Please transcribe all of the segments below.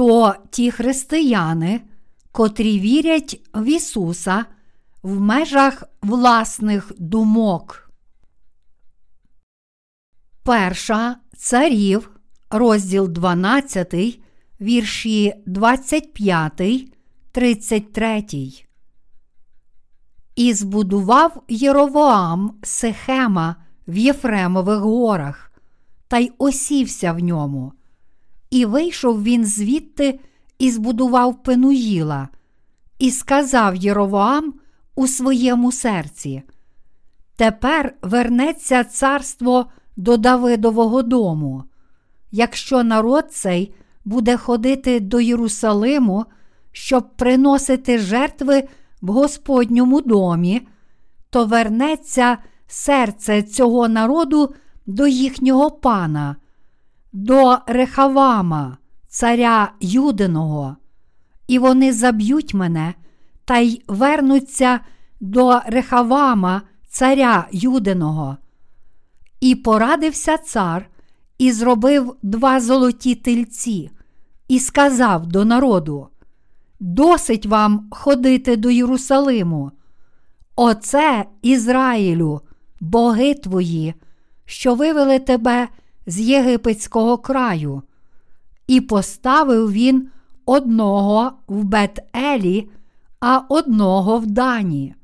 хто ті християни, котрі вірять в Ісуса в межах власних думок. Перша царів, розділ 12, вірші 25, 33. І збудував Єровоам Сехема в Єфремових горах, та й осівся в ньому. І вийшов він звідти і збудував Пенуїла, і сказав Єровоам у своєму серці: Тепер вернеться царство до Давидового дому. Якщо народ цей буде ходити до Єрусалиму, щоб приносити жертви в Господньому домі, то вернеться серце цього народу до їхнього пана, до Рехавама, царя Юдиного, і вони заб'ють мене та й вернуться до Рехавама, царя Юдиного. І порадився цар і зробив два золоті тельці, і сказав до народу: Досить вам ходити до Єрусалиму. Оце Ізраїлю, боги твої, що вивели тебе з єгипетського краю, і поставив він одного в Бет-Елі, а одного в Дані.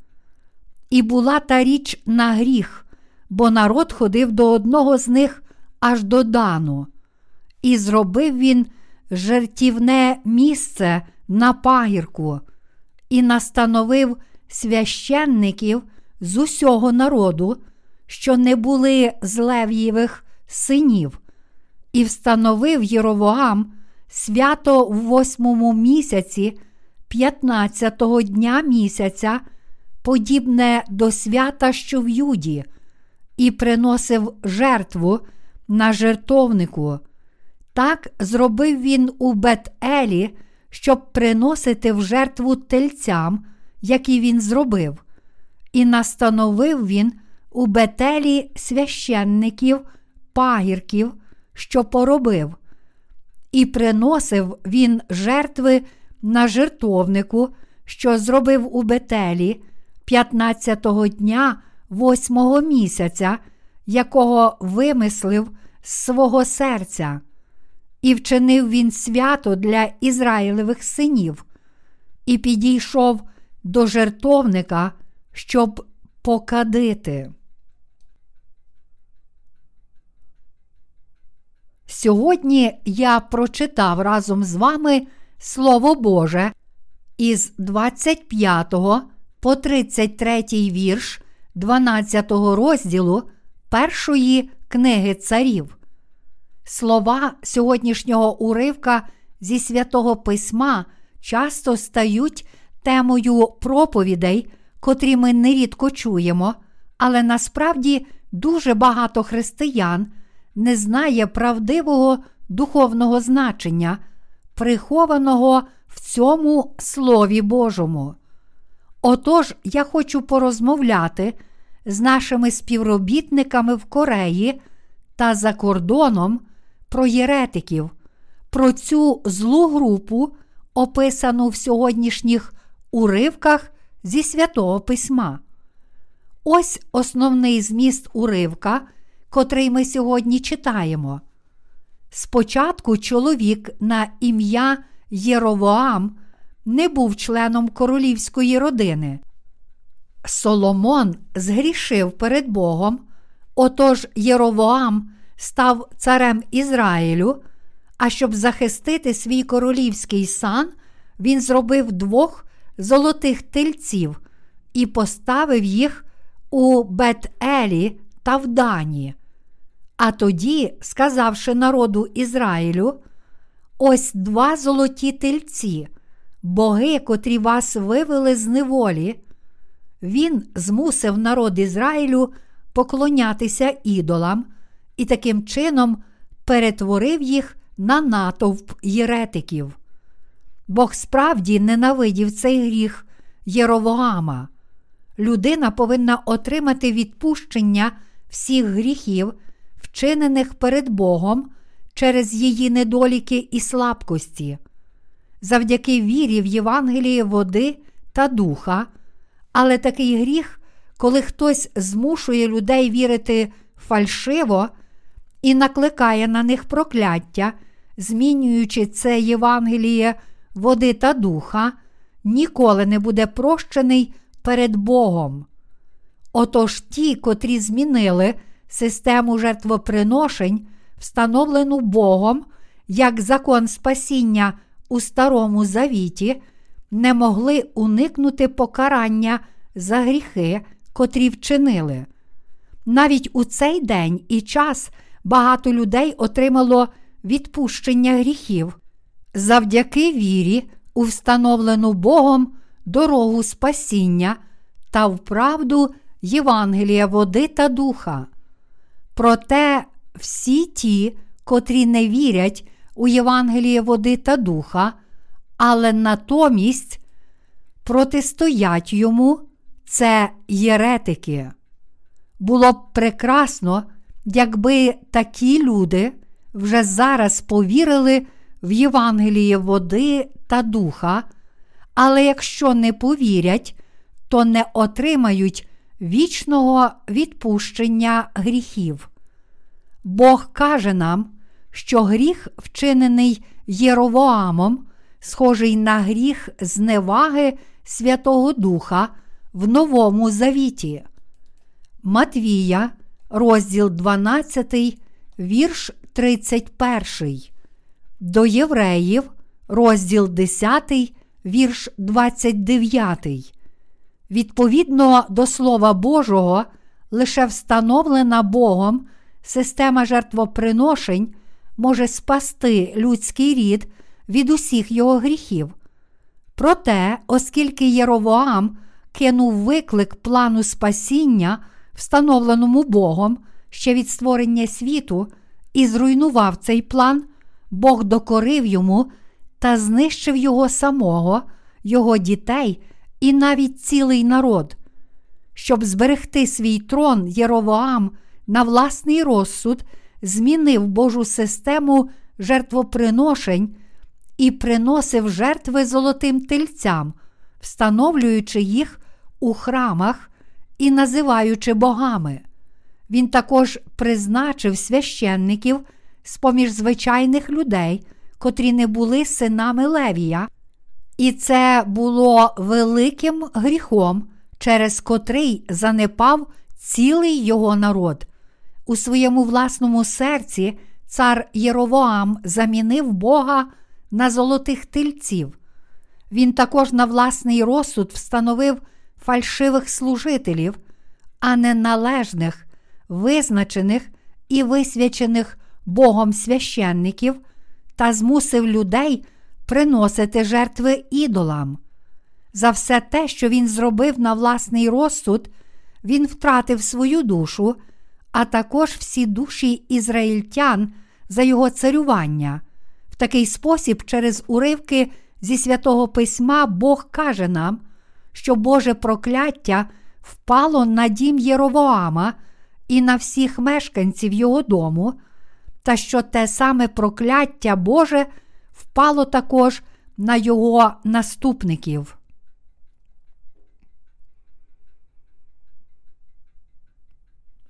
І була та річ на гріх, бо народ ходив до одного з них аж до Дану, і зробив він жертівне місце на пагірку, і настановив священників з усього народу, що не були з Лев'євих синів, і встановив Єровоам свято в восьмому місяці, п'ятнадцятого дня місяця, подібне до свята, що в Юді, і приносив жертву на жертовнику. Так зробив він у Бет-Елі, щоб приносити в жертву тельцям, які він зробив, і настановив він у Бетелі священників, пагірків, що поробив, і приносив він жертви на жертовнику, що зробив у Бетелі 15-го дня восьмого місяця, якого вимислив з свого серця. І вчинив він свято для Ізраїлевих синів, і підійшов до жертовника, щоб покадити. Сьогодні я прочитав разом з вами Слово Боже із 25 по 33 вірш 12 розділу першої книги царів. Слова сьогоднішнього уривка зі святого письма часто стають темою проповідей, котрі ми нерідко чуємо, але насправді дуже багато християн не знає правдивого духовного значення, прихованого в цьому Слові Божому. Отож, я хочу порозмовляти з нашими співробітниками в Кореї та за кордоном про єретиків, про цю злу групу, описану в сьогоднішніх уривках зі святого письма. Ось основний зміст уривка, котрий ми сьогодні читаємо. Спочатку чоловік на ім'я Єровоам не був членом королівської родини. Соломон згрішив перед Богом, отож Єровоам став царем Ізраїлю, а щоб захистити свій королівський сан, він зробив двох золотих тельців і поставив їх у Бет-Елі та в Дані. А тоді, сказавши народу Ізраїлю, ось два золоті тельці, боги, котрі вас вивели з неволі, він змусив народ Ізраїлю поклонятися ідолам і таким чином перетворив їх на натовп єретиків. Бог справді ненавидів цей гріх Єровоама. Людина повинна отримати відпущення всіх гріхів, вчинених перед Богом, через її недоліки і слабкості. Завдяки вірі в Євангелії води та духа, але такий гріх, коли хтось змушує людей вірити фальшиво і накликає на них прокляття, змінюючи це Євангеліє води та духа, ніколи не буде прощений перед Богом. Отож ті, котрі змінили систему жертвоприношень, встановлену Богом як закон спасіння у Старому Завіті, не могли уникнути покарання за гріхи, котрі вчинили. Навіть у цей день і час багато людей отримало відпущення гріхів завдяки вірі у встановлену Богом дорогу спасіння та в правду Євангелія води та духа. Проте всі ті, котрі не вірять у Євангеліє води та духа, але натомість протистоять йому, це єретики. Було б прекрасно, якби такі люди вже зараз повірили в Євангеліє води та духа, але якщо не повірять, то не отримають вічного відпущення гріхів. Бог каже нам, що гріх, вчинений Єровоамом, схожий на гріх зневаги Святого Духа в Новому Завіті. Матвія, розділ 12, вірш 31. До Євреїв, розділ 10, вірш 29. Відповідно до Слова Божого, лише встановлена Богом система жертвоприношень може спасти людський рід від усіх його гріхів. Проте, оскільки Єровоам кинув виклик плану спасіння, встановленому Богом ще від створення світу, і зруйнував цей план, Бог докорив йому та знищив його самого, його дітей і навіть цілий народ. Щоб зберегти свій трон, Єровоам на власний розсуд змінив Божу систему жертвоприношень і приносив жертви золотим тельцям, встановлюючи їх у храмах і називаючи богами. Він також призначив священників з поміж звичайних людей, котрі не були синами Левія, і це було великим гріхом, через котрий занепав цілий його народ. У своєму власному серці цар Єровоам замінив Бога на золотих тильців. Він також на власний розсуд встановив фальшивих служителів, а не належних, визначених і висвячених Богом священників та змусив людей приносити жертви ідолам. За все те, що він зробив на власний розсуд, він втратив свою душу, а також всі душі ізраїльтян за його царювання. В такий спосіб, через уривки зі святого письма, Бог каже нам, що Боже прокляття впало на дім Єровоама і на всіх мешканців його дому, та що те саме прокляття Боже впало також на його наступників.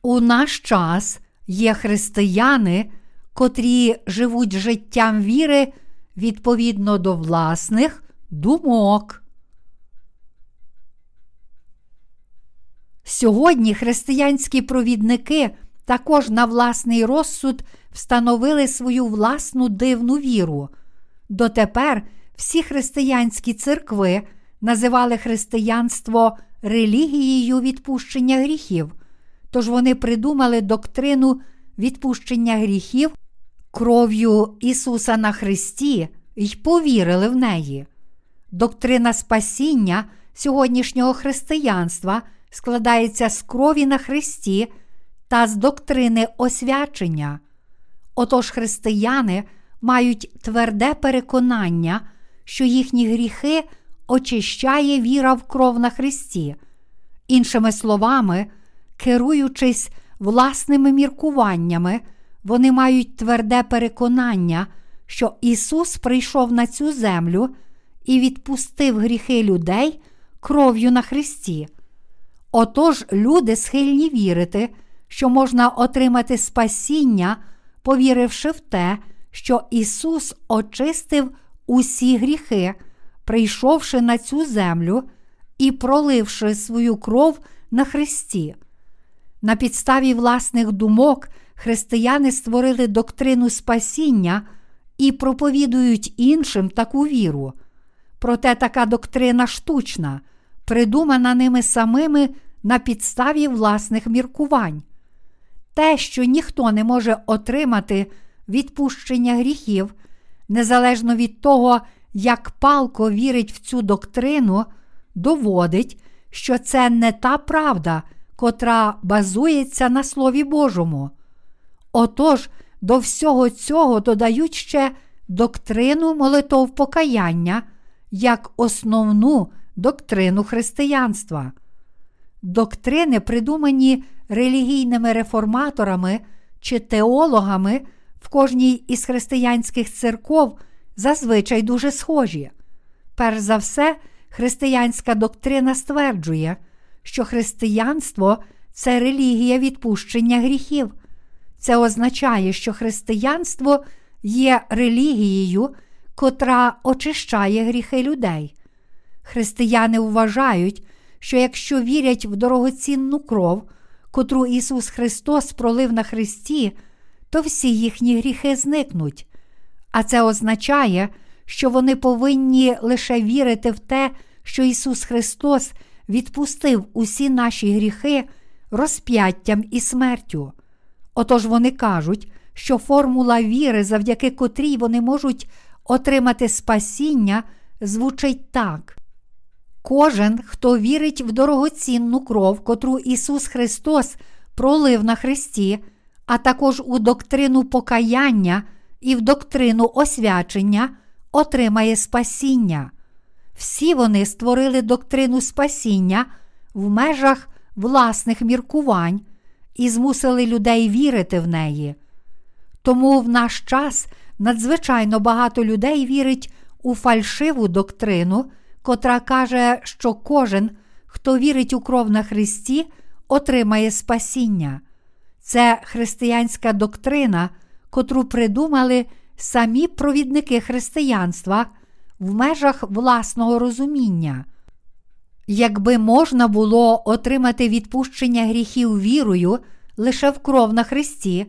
У наш час є християни, котрі живуть життям віри відповідно до власних думок. Сьогодні християнські провідники також на власний розсуд встановили свою власну дивну віру. Дотепер всі християнські церкви називали християнство релігією відпущення гріхів, тож вони придумали доктрину відпущення гріхів кров'ю Ісуса на Христі й повірили в неї. Доктрина спасіння сьогоднішнього християнства складається з крові на Христі та з доктрини освячення. Отож християни мають тверде переконання, що їхні гріхи очищає віра в кров на Христі. Іншими словами, керуючись власними міркуваннями, вони мають тверде переконання, що Ісус прийшов на цю землю і відпустив гріхи людей кров'ю на Христі. Отож люди схильні вірити, що можна отримати спасіння, повіривши в те, що Ісус очистив усі гріхи, прийшовши на цю землю і проливши свою кров на Христі. На підставі власних думок християни створили доктрину спасіння і проповідують іншим таку віру. Проте така доктрина штучна, придумана ними самими на підставі власних міркувань. Те, що ніхто не може отримати відпущення гріхів, незалежно від того, як палко вірить в цю доктрину, доводить, що це не та правда, котра базується на Слові Божому. Отож, до всього цього додають ще доктрину молитов покаяння як основну доктрину християнства. Доктрини, придумані релігійними реформаторами чи теологами в кожній із християнських церков, зазвичай дуже схожі. Перш за все, християнська доктрина стверджує, що християнство це релігія відпущення гріхів. Це означає, що християнство є релігією, котра очищає гріхи людей. Християни вважають, що якщо вірять в дорогоцінну кров, котру Ісус Христос пролив на Христі, то всі їхні гріхи зникнуть. А це означає, що вони повинні лише вірити в те, що Ісус Христос відпустив усі наші гріхи розп'яттям і смертю. Отож вони кажуть, що формула віри, завдяки котрій вони можуть отримати спасіння, звучить так. Кожен, хто вірить в дорогоцінну кров, котру Ісус Христос пролив на Христі, а також у доктрину покаяння і в доктрину освячення, отримає спасіння. Всі вони створили доктрину спасіння в межах власних міркувань і змусили людей вірити в неї. Тому в наш час надзвичайно багато людей вірить у фальшиву доктрину, котра каже, що кожен, хто вірить у кров на Христі, отримає спасіння. Це християнська доктрина, котру придумали самі провідники християнства в межах власного розуміння. Якби можна було отримати відпущення гріхів вірою лише в кров на Христі,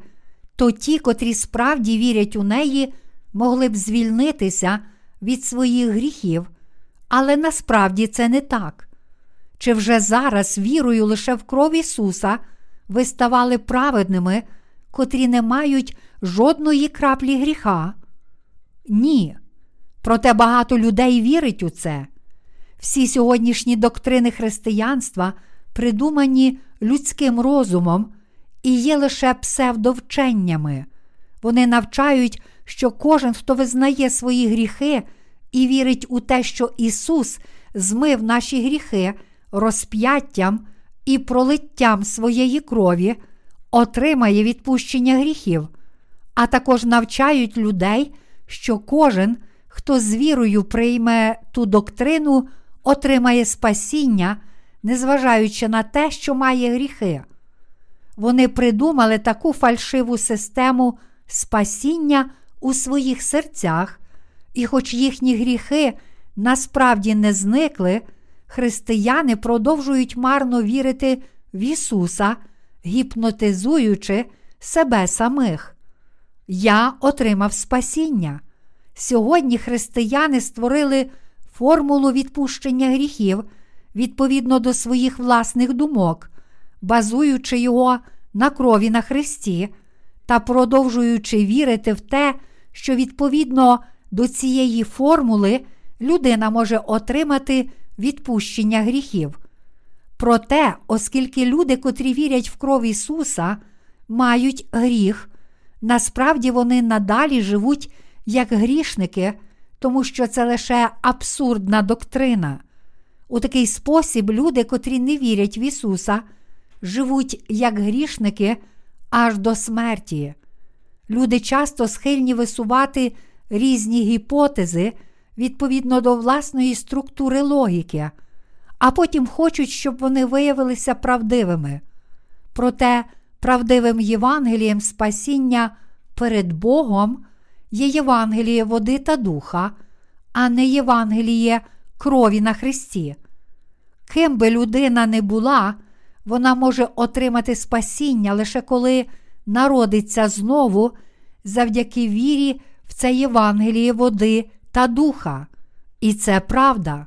то ті, котрі справді вірять у неї, могли б звільнитися від своїх гріхів, але насправді це не так. Чи вже зараз вірою лише в кров Ісуса ви ставали праведними, котрі не мають жодної краплі гріха? Ні. Проте багато людей вірить у це. Всі сьогоднішні доктрини християнства придумані людським розумом і є лише псевдовченнями. Вони навчають, що кожен, хто визнає свої гріхи і вірить у те, що Ісус змив наші гріхи розп'яттям і пролиттям своєї крові, отримає відпущення гріхів, а також навчають людей, що кожен, хто з вірою прийме ту доктрину, отримає спасіння, незважаючи на те, що має гріхи. Вони придумали таку фальшиву систему спасіння у своїх серцях, і, хоч їхні гріхи насправді не зникли, християни продовжують марно вірити в Ісуса, гіпнотизуючи себе самих. Я отримав спасіння. Сьогодні християни створили формулу відпущення гріхів відповідно до своїх власних думок, базуючи його на крові на Христі та продовжуючи вірити в те, що відповідно до цієї формули людина може отримати відпущення гріхів. Проте, оскільки люди, котрі вірять в кров Ісуса, мають гріх, насправді вони надалі живуть як грішники, тому що це лише абсурдна доктрина. У такий спосіб люди, котрі не вірять в Ісуса, живуть як грішники аж до смерті. Люди часто схильні висувати різні гіпотези відповідно до власної структури логіки, а потім хочуть, щоб вони виявилися правдивими. Проте правдивим Євангелієм спасіння перед Богом є Євангеліє води та духа, а не Євангеліє крові на Христі. Ким би людина не була, вона може отримати спасіння лише коли народиться знову завдяки вірі в це Євангеліє води та духа. І це правда.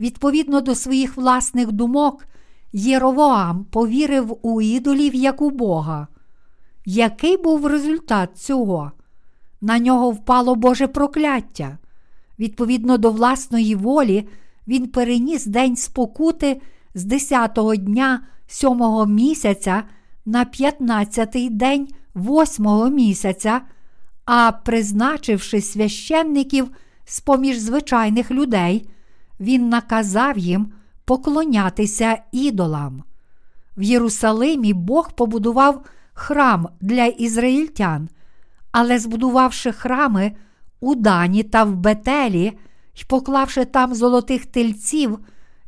Відповідно до своїх власних думок, Єровоам повірив у ідолів як у Бога. Який був результат цього? На нього впало Боже прокляття. Відповідно до власної волі, він переніс день спокути з 10-го дня сьомого місяця на 15-й день восьмого місяця, а призначивши священників з поміж звичайних людей, він наказав їм поклонятися ідолам. В Єрусалимі Бог побудував храм для ізраїльтян, але збудувавши храми у Дані та в Бетелі й поклавши там золотих тельців,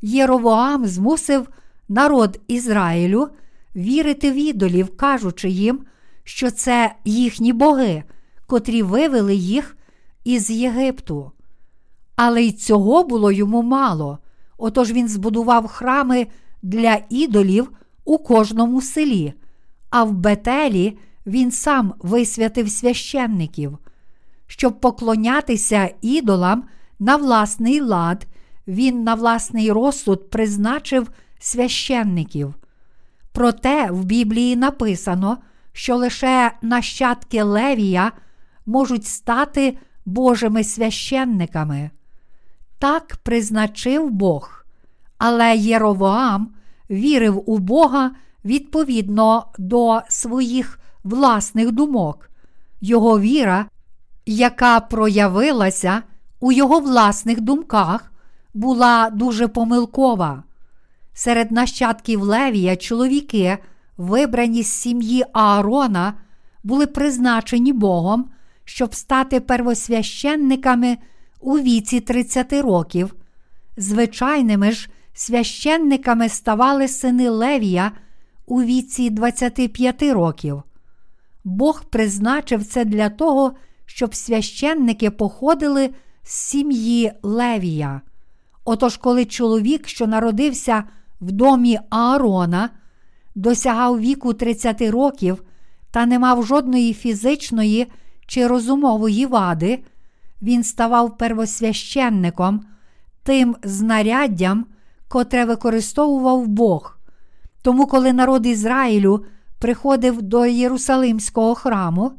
Єровоам змусив народ Ізраїлю вірити в ідолів, кажучи їм, що це їхні боги, котрі вивели їх із Єгипту. Але й цього було йому мало. Отож він збудував храми для ідолів у кожному селі, а в Бетелі він сам висвятив священників. Щоб поклонятися ідолам на власний лад, він на власний розсуд призначив священників. Проте в Біблії написано, що лише нащадки Левія можуть стати Божими священниками. Так призначив Бог, але Єровоам вірив у Бога відповідно до своїх власних думок. Його віра, яка проявилася у його власних думках, була дуже помилкова. Серед нащадків Левія чоловіки, вибрані з сім'ї Аарона, були призначені Богом, щоб стати первосвященниками у віці 30 років. Звичайними ж священниками ставали сини Левія у віці 25 років. Бог призначив це для того, щоб священники походили з сім'ї Левія. Отож, коли чоловік, що народився в домі Аарона, досягав віку 30 років та не мав жодної фізичної чи розумової вади, він ставав первосвященником, тим знаряддям, котре використовував Бог. Тому, коли народ Ізраїлю приходив до Єрусалимського храму,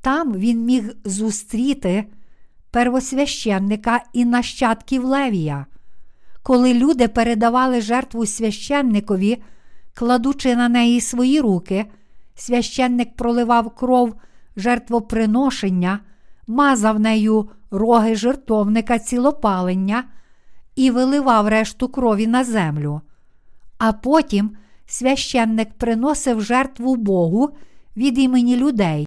там він міг зустріти первосвященника і нащадків Левія. Коли люди передавали жертву священникові, кладучи на неї свої руки, священник проливав кров жертвоприношення, мазав нею роги жертовника цілопалення і виливав решту крові на землю. А потім священник приносив жертву Богу від імені людей,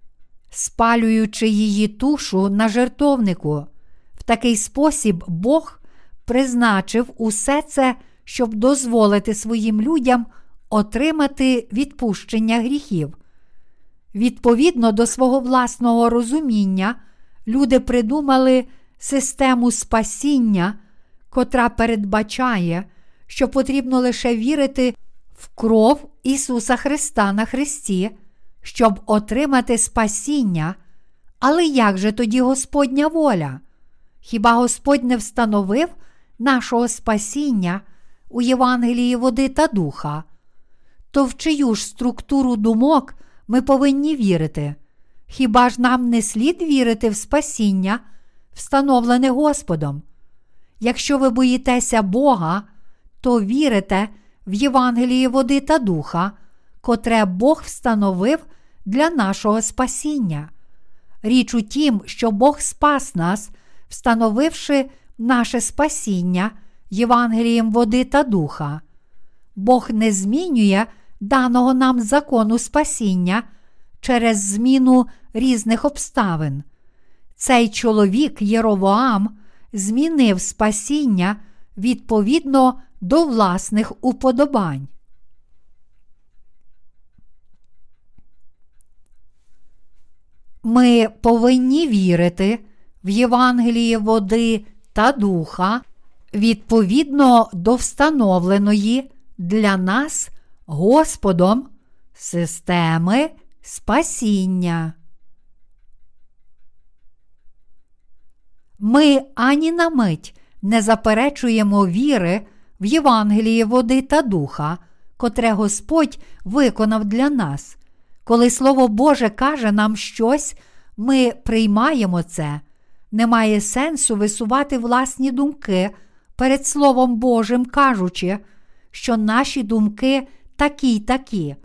спалюючи її тушу на жертовнику. В такий спосіб Бог призначив усе це, щоб дозволити своїм людям отримати відпущення гріхів. Відповідно до свого власного розуміння, люди придумали систему спасіння, котра передбачає, що потрібно лише вірити в кров Ісуса Христа на Христі, щоб отримати спасіння. Але як же тоді Господня воля? Хіба Господь не встановив нашого спасіння у Євангелії води та духа? То в чию ж структуру думок ми повинні вірити? Хіба ж нам не слід вірити в спасіння, встановлене Господом? Якщо ви боїтеся Бога, то вірите в Євангелії води та духа, котре Бог встановив для нашого спасіння. Річ у тім, що Бог спас нас, встановивши наше спасіння Євангелієм води та духа. Бог не змінює даного нам закону спасіння через зміну різних обставин. Цей чоловік Єровоам змінив спасіння відповідно до власних уподобань. Ми повинні вірити в Євангеліє води та духа відповідно до встановленої для нас Господом системи спасіння. Ми ані на мить не заперечуємо віри в Євангеліє води та духа, котре Господь виконав для нас. Коли Слово Боже каже нам щось, ми приймаємо це. Немає сенсу висувати власні думки перед Словом Божим, кажучи, що наші думки такі такі.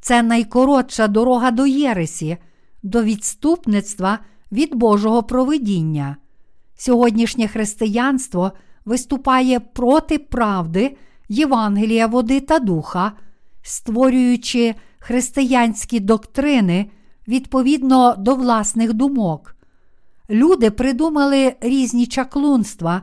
Це найкоротша дорога до Єресі, до відступництва від Божого провидіння. Сьогоднішнє християнство виступає проти правди Євангелія води та духа, створюючи християнські доктрини відповідно до власних думок. Люди придумали різні чаклунства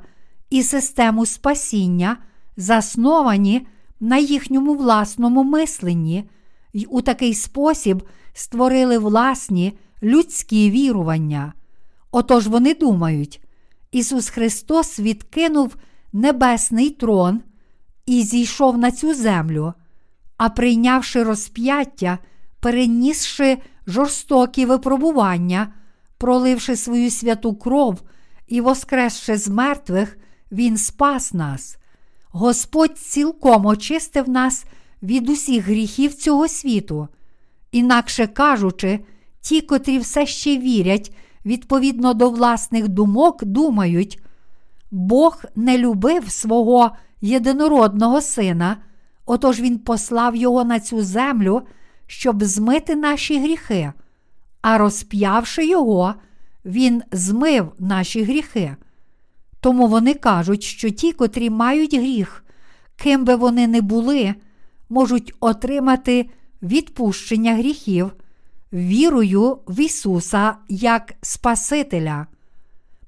і систему спасіння, засновані на їхньому власному мисленні, й у такий спосіб створили власні людські вірування. Отож вони думають, Ісус Христос відкинув небесний трон і зійшов на цю землю, а прийнявши розп'яття, перенісши жорстокі випробування, проливши свою святу кров і воскресши з мертвих, Він спас нас. Господь цілком очистив нас від усіх гріхів цього світу. Інакше кажучи, ті, котрі все ще вірять відповідно до власних думок, думають, Бог не любив свого єдинородного сина, отож Він послав його на цю землю, щоб змити наші гріхи, а розп'явши його, Він змив наші гріхи. Тому вони кажуть, що ті, котрі мають гріх, ким би вони не були, можуть отримати відпущення гріхів вірою в Ісуса як Спасителя.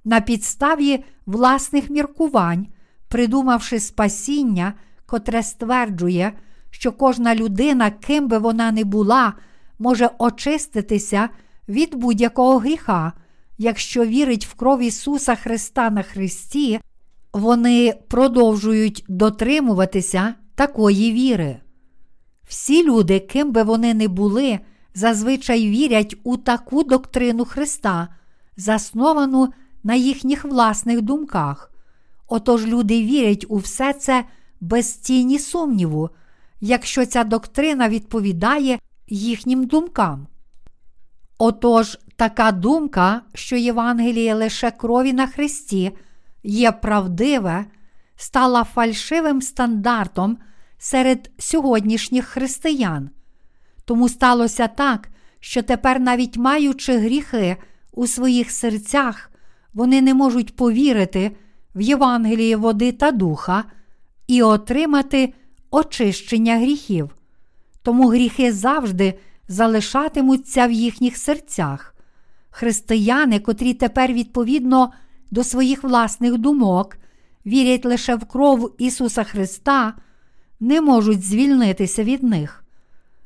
На підставі власних міркувань, придумавши спасіння, котре стверджує, що кожна людина, ким би вона не була, може очиститися від будь-якого гріха, якщо вірить в кров Ісуса Христа на Христі, вони продовжують дотримуватися такої віри. Всі люди, ким би вони не були, зазвичай вірять у таку доктрину Христа, засновану на їхніх власних думках. Отож люди вірять у все це без тіні сумніву, якщо ця доктрина відповідає їхнім думкам. Отож, така думка, що Євангеліє лише крові на Христі є правдиве, стала фальшивим стандартом серед сьогоднішніх християн. Тому сталося так, що тепер, навіть маючи гріхи у своїх серцях, вони не можуть повірити в Євангеліє води та духа і отримати очищення гріхів. Тому гріхи завжди залишатимуться в їхніх серцях. Християни, котрі тепер відповідно до своїх власних думок, вірять лише в кров Ісуса Христа, не можуть звільнитися від них.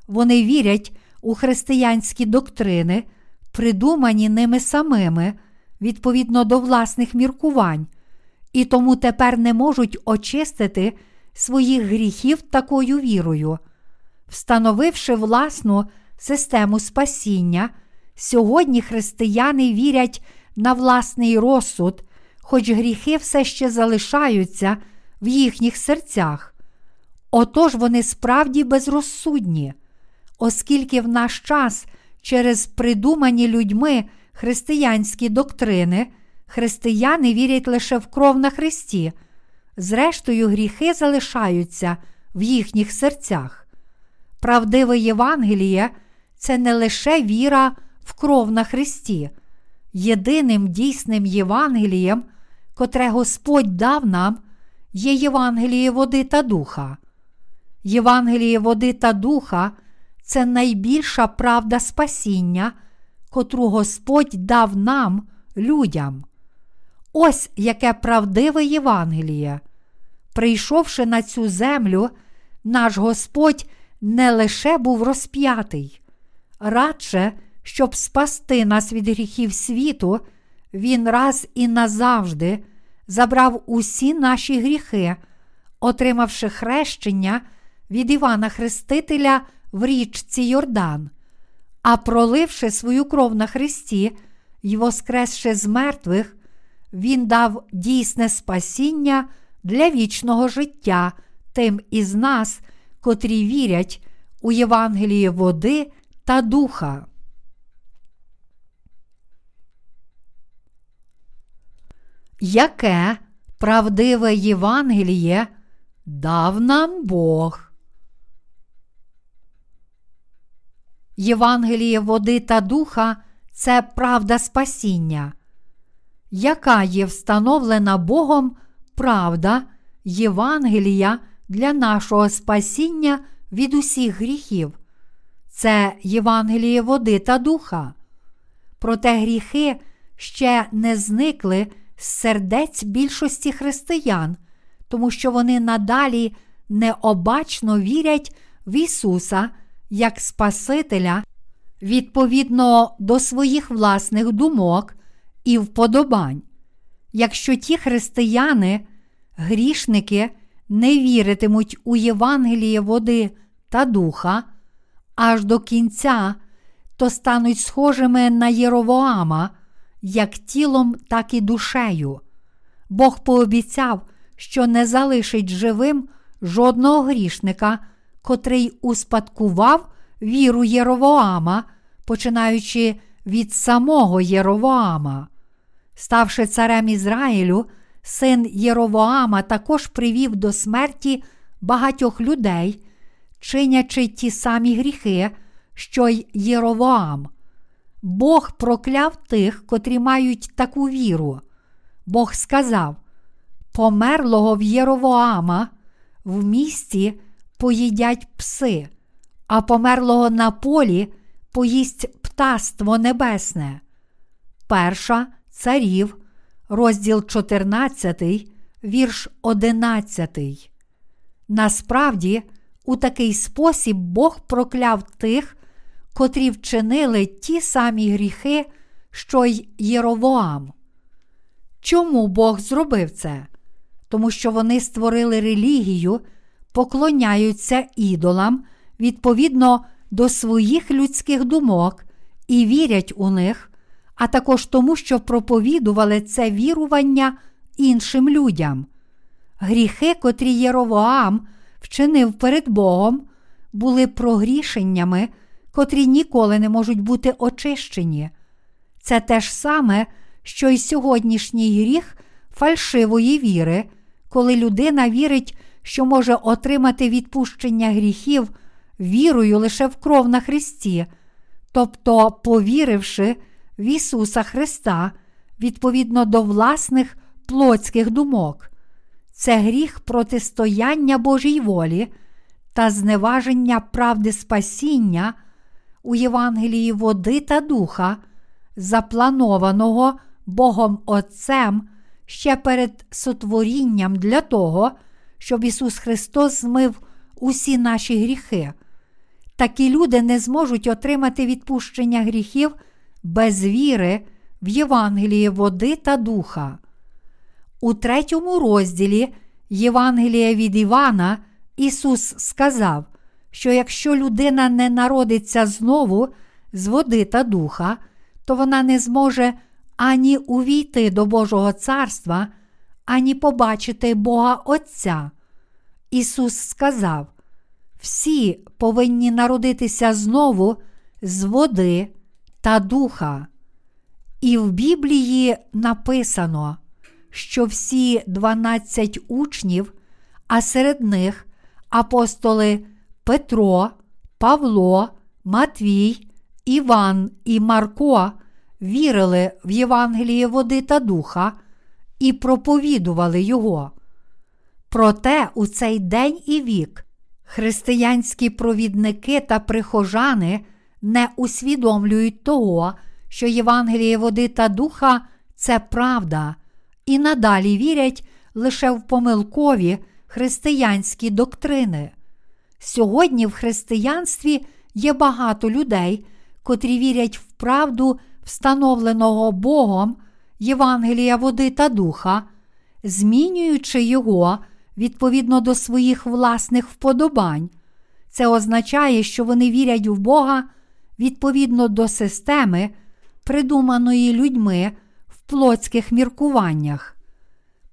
Вони вірять у християнські доктрини, придумані ними самими, відповідно до власних міркувань, і тому тепер не можуть очистити своїх гріхів такою вірою. Встановивши власну систему спасіння, сьогодні християни вірять на власний розсуд, хоч гріхи все ще залишаються в їхніх серцях. Отож вони справді безрозсудні, оскільки в наш час через придумані людьми християнські доктрини християни вірять лише в кров на Христі, зрештою, гріхи залишаються в їхніх серцях. Правдиве Євангеліє це не лише віра в кров на Христі, єдиним дійсним Євангелієм, котре Господь дав нам, є Євангеліє води та духа. Євангеліє води та духа це найбільша правда спасіння, котру Господь дав нам, людям. Ось яке правдиве Євангеліє. Прийшовши на цю землю, наш Господь не лише був розп'ятий, радше, щоб спасти нас від гріхів світу, Він раз і назавжди забрав усі наші гріхи, отримавши хрещення від Івана Хрестителя в річці Йордан, а проливши свою кров на Христі й воскресши з мертвих, Він дав дійсне спасіння для вічного життя тим із нас, котрі вірять у Євангеліє води та духа. Яке правдиве Євангеліє дав нам Бог? Євангеліє води та духа це правда спасіння, яка є встановлена Богом правда Євангелія для нашого спасіння від усіх гріхів. Це Євангеліє води та духа. Проте гріхи ще не зникли сердець більшості християн, тому що вони надалі необачно вірять в Ісуса як Спасителя відповідно до своїх власних думок і вподобань. Якщо ті християни, грішники, не віритимуть у Євангеліє води та духа аж до кінця, то стануть схожими на Єровоама, як тілом, так і душею. Бог пообіцяв, що не залишить живим жодного грішника, котрий успадкував віру Єровоама, починаючи від самого Єровоама. Ставши царем Ізраїлю, син Єровоама також привів до смерті багатьох людей, чинячи ті самі гріхи, що й Єровоам. Бог прокляв тих, котрі мають таку віру. Бог сказав: Померлого в Єровоама в місті поїдять пси, а померлого на полі поїсть птаство небесне. Перша царів, розділ 14, вірш 11. Насправді, у такий спосіб Бог прокляв тих, котрі вчинили ті самі гріхи, що й Єровоам. Чому Бог зробив це? Тому що вони створили релігію, поклоняються ідолам відповідно до своїх людських думок і вірять у них, а також тому, що проповідували це вірування іншим людям. Гріхи, котрі Єровоам вчинив перед Богом, були прогрішеннями, котрі ніколи не можуть бути очищені. Це те ж саме, що й сьогоднішній гріх фальшивої віри, коли людина вірить, що може отримати відпущення гріхів вірою лише в кров на Христі, тобто повіривши в Ісуса Христа відповідно до власних плотських думок. Це гріх протистояння Божій волі та зневаження правди спасіння у Євангелії води та духа, запланованого Богом Отцем ще перед сотворінням для того, щоб Ісус Христос змив усі наші гріхи. Такі люди не зможуть отримати відпущення гріхів без віри в Євангеліє води та духа. У третьому розділі Євангелія від Івана Ісус сказав, що якщо людина не народиться знову з води та духа, то вона не зможе ані увійти до Божого царства, ані побачити Бога Отця. Ісус сказав: всі повинні народитися знову з води та духа. І в Біблії написано, що всі 12 учнів, а серед них апостоли Петро, Павло, Матвій, Іван і Марко вірили в Євангеліє води та духа і проповідували його. Проте у цей день і вік християнські провідники та прихожани не усвідомлюють того, що Євангеліє води та духа це правда, і надалі вірять лише в помилкові християнські доктрини. Сьогодні в християнстві є багато людей, котрі вірять в правду, встановленого Богом Євангелія води та духа, змінюючи його відповідно до своїх власних вподобань. Це означає, що вони вірять в Бога відповідно до системи, придуманої людьми в плотських міркуваннях.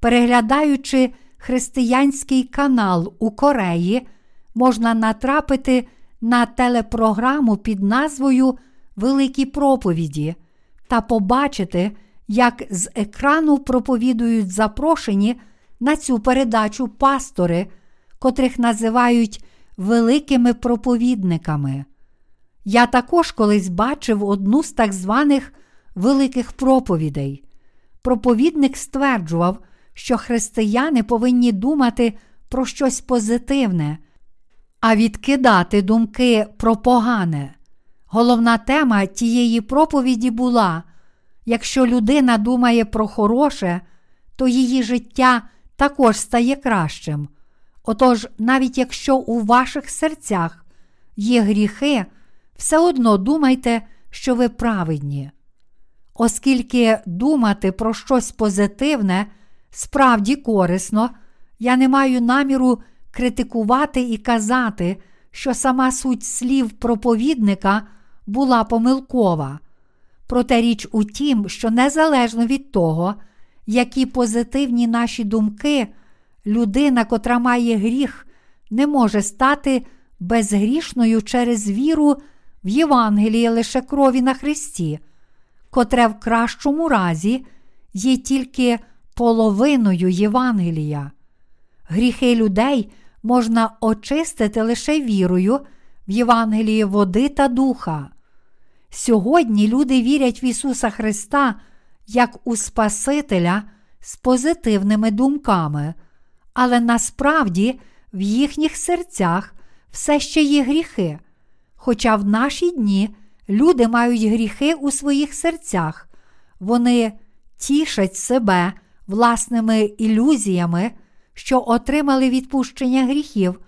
Переглядаючи християнський канал у Кореї, можна натрапити на телепрограму під назвою Великі проповіді та побачити, як з екрану проповідують запрошені на цю передачу пастори, котрих називають великими проповідниками. Я також колись бачив одну з так званих великих проповідей. Проповідник стверджував, що християни повинні думати про щось позитивне, а відкидати думки про погане. Головна тема тієї проповіді була: якщо людина думає про хороше, то її життя також стає кращим. Отож, навіть якщо у ваших серцях є гріхи, все одно думайте, що ви праведні. Оскільки думати про щось позитивне справді корисно, я не маю наміру критикувати і казати, що сама суть слів проповідника була помилкова. Проте річ у тім, що незалежно від того, які позитивні наші думки, людина, котра має гріх, не може стати безгрішною через віру в Євангелії лише крові на Христі, котре в кращому разі є тільки половиною Євангелія. Гріхи людей можна очистити лише вірою в Євангелії води та духа. Сьогодні люди вірять в Ісуса Христа як у Спасителя з позитивними думками, але насправді в їхніх серцях все ще є гріхи. Хоча в наші дні люди мають гріхи у своїх серцях, вони тішать себе власними ілюзіями, що отримали відпущення гріхів,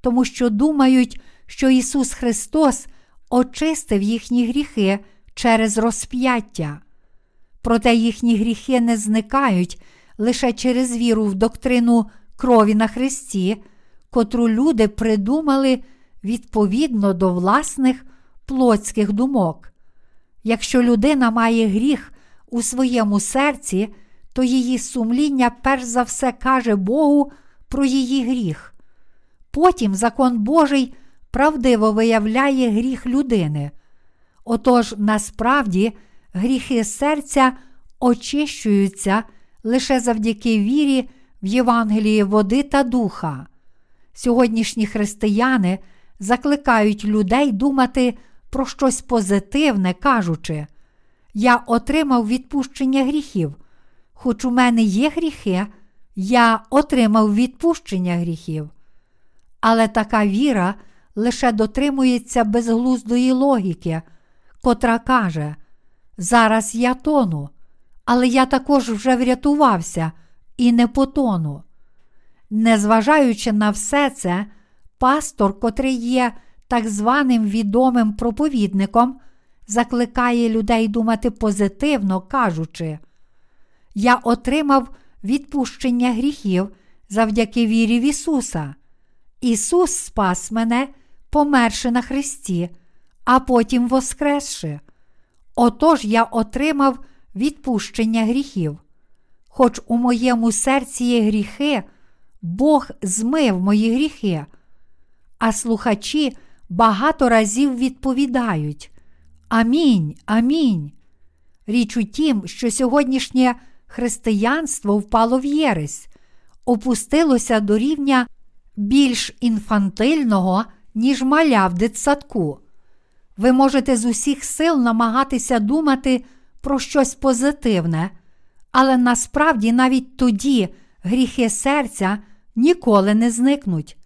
тому що думають, що Ісус Христос очистив їхні гріхи через розп'яття. Проте їхні гріхи не зникають лише через віру в доктрину крові на Христі, котру люди придумали відповідно до власних плотських думок. Якщо людина має гріх у своєму серці, то її сумління перш за все каже Богу про її гріх. Потім закон Божий правдиво виявляє гріх людини. Отож, насправді, гріхи серця очищуються лише завдяки вірі в Євангелії води та духа. Сьогоднішні християни закликають людей думати про щось позитивне, кажучи, я отримав відпущення гріхів. Хоч у мене є гріхи, я отримав відпущення гріхів. Але така віра лише дотримується безглуздої логіки, котра каже: Зараз я тону, але я також вже врятувався і не потону. Незважаючи на все це, пастор, котрий є так званим відомим проповідником, закликає людей думати позитивно, кажучи, Я отримав відпущення гріхів завдяки вірі в Ісуса. Ісус спас мене, померши на Христі, а потім воскресши. Отож я отримав відпущення гріхів. Хоч у моєму серці є гріхи, Бог змив мої гріхи. А слухачі багато разів відповідають Амінь, амінь. Річ у тім, що сьогоднішнє християнство впало в єресь, опустилося до рівня більш інфантильного, ніж маля в дитсадку. Ви можете з усіх сил намагатися думати про щось позитивне, але насправді навіть тоді гріхи серця ніколи не зникнуть.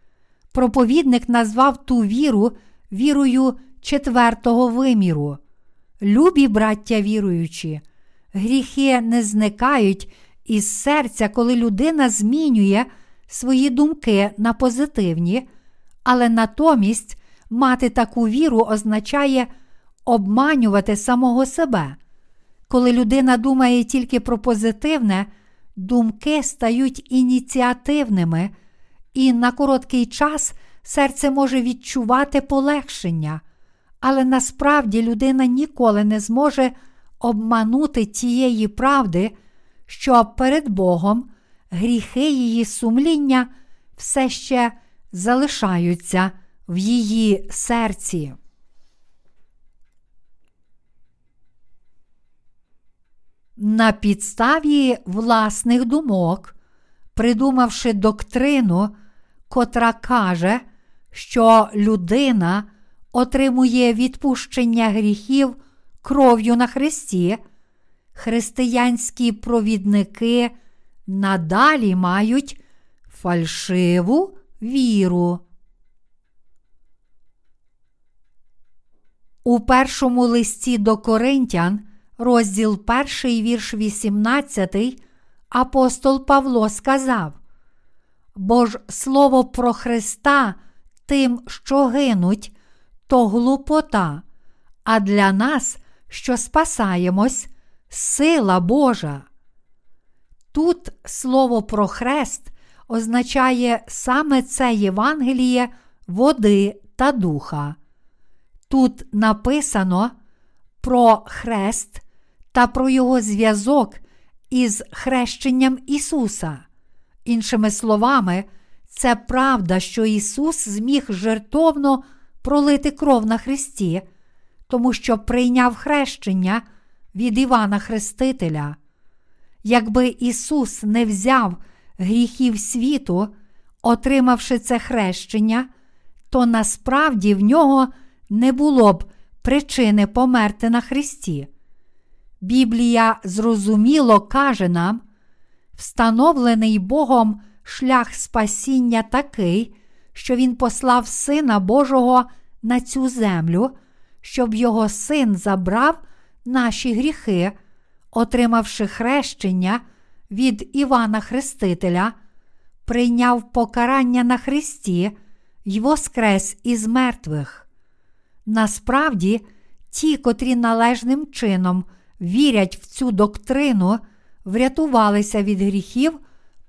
Проповідник назвав ту віру вірою четвертого виміру. Любі браття віруючі, гріхи не зникають із серця, коли людина змінює свої думки на позитивні, але натомість мати таку віру означає обманювати самого себе. Коли людина думає тільки про позитивне, думки стають ініціативними, і на короткий час серце може відчувати полегшення, але насправді людина ніколи не зможе обманути тієї правди, що перед Богом гріхи її сумління все ще залишаються в її серці. На підставі власних думок, придумавши доктрину, котра каже, що людина отримує відпущення гріхів кров'ю на Христі, християнські провідники надалі мають фальшиву віру. У першому листі до Коринтян, розділ 1, вірш 18, апостол Павло сказав: Бо ж слово про Христа тим, що гинуть, то глупота, а для нас, що спасаємось, сила Божа. Тут слово про хрест означає саме це Євангеліє води та духа. Тут написано про хрест та про його зв'язок із хрещенням Ісуса. Іншими словами, це правда, що Ісус зміг жертовно пролити кров на Христі, тому що прийняв хрещення від Івана Хрестителя. Якби Ісус не взяв гріхів світу, отримавши це хрещення, то насправді в нього не було б причини померти на Христі. Біблія зрозуміло каже нам, встановлений Богом шлях спасіння такий, що Він послав Сина Божого на цю землю, щоб його син забрав наші гріхи, отримавши хрещення від Івана Хрестителя, прийняв покарання на Христі й воскрес із мертвих. Насправді, ті, котрі належним чином вірять в цю доктрину, врятувалися від гріхів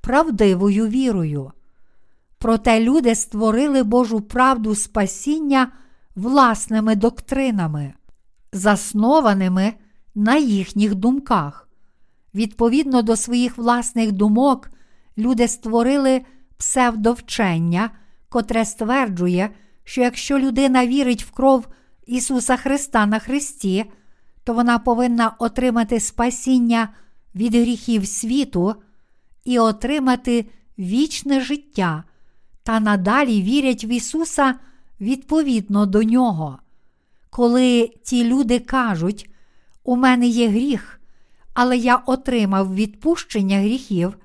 правдивою вірою. Проте люди створили Божу правду спасіння власними доктринами, заснованими на їхніх думках. Відповідно до своїх власних думок, люди створили псевдовчення, котре стверджує, що якщо людина вірить в кров Ісуса Христа на Христі, то вона повинна отримати спасіння від гріхів світу і отримати вічне життя, та надалі вірять в Ісуса відповідно до Нього. Коли ті люди кажуть, у мене є гріх, але я отримав відпущення гріхів,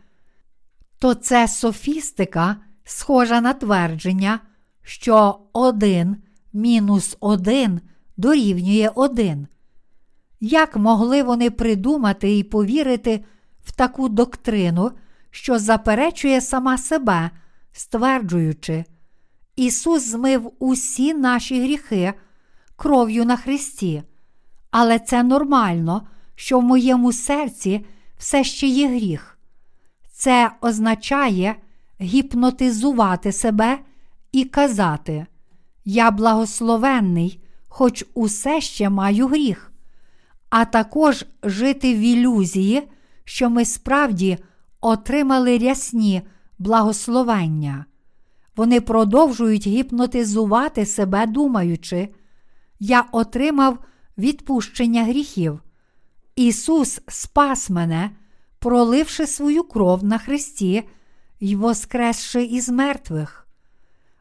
то це софістика, схожа на твердження, що один мінус один дорівнює один. Як могли вони придумати і повірити в таку доктрину, що заперечує сама себе, стверджуючи, Ісус змив усі наші гріхи кров'ю на Христі, але це нормально, що в моєму серці все ще є гріх. Це означає гіпнотизувати себе і казати, Я благословенний, хоч усе ще маю гріх, а також жити в ілюзії, що ми справді отримали рясні благословення. Вони продовжують гіпнотизувати себе, думаючи, я отримав відпущення гріхів. Ісус спас мене, проливши свою кров на Христі й воскресши із мертвих.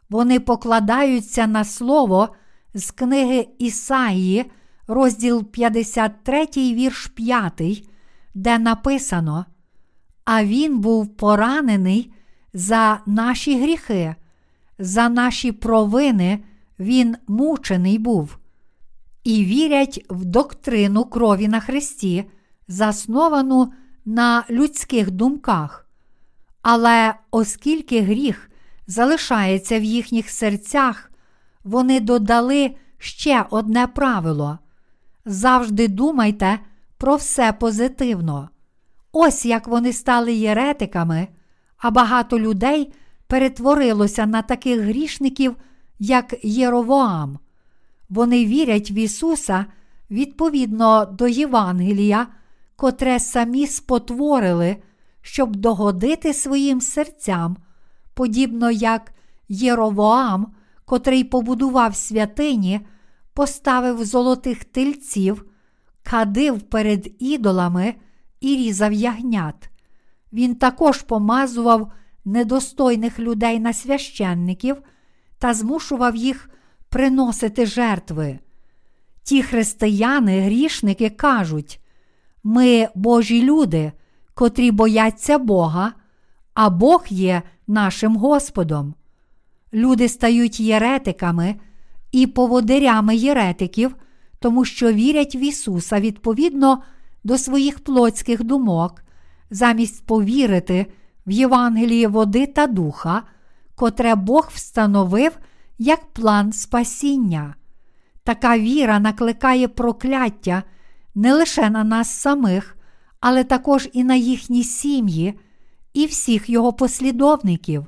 Вони покладаються на слово з книги Ісаїї, розділ 53, вірш 5, де написано: А Він був поранений за наші гріхи, за наші провини Він мучений був. і вірять в доктрину крові на Христі, засновану на людських думках. Але оскільки гріх залишається в їхніх серцях, вони додали ще одне правило завжди думайте про все позитивно. Ось як вони стали єретиками, а багато людей перетворилося на таких грішників, як Єровоам. Вони вірять в Ісуса відповідно до Євангелія, котре самі спотворили, щоб догодити своїм серцям, подібно як Єровоам, котрий побудував святині, поставив золотих тельців, кадив перед ідолами і різав ягнят. Він також помазував недостойних людей на священників та змушував їх приносити жертви. Ті християни, грішники кажуть, ми Божі люди, котрі бояться Бога, а Бог є нашим Господом. Люди стають єретиками і поводирями єретиків, тому що вірять в Ісуса відповідно до своїх плотських думок, замість повірити в Євангелії води та духа, котре Бог встановив як план спасіння. Така віра накликає прокляття не лише на нас самих, але також і на їхні сім'ї, і всіх його послідовників.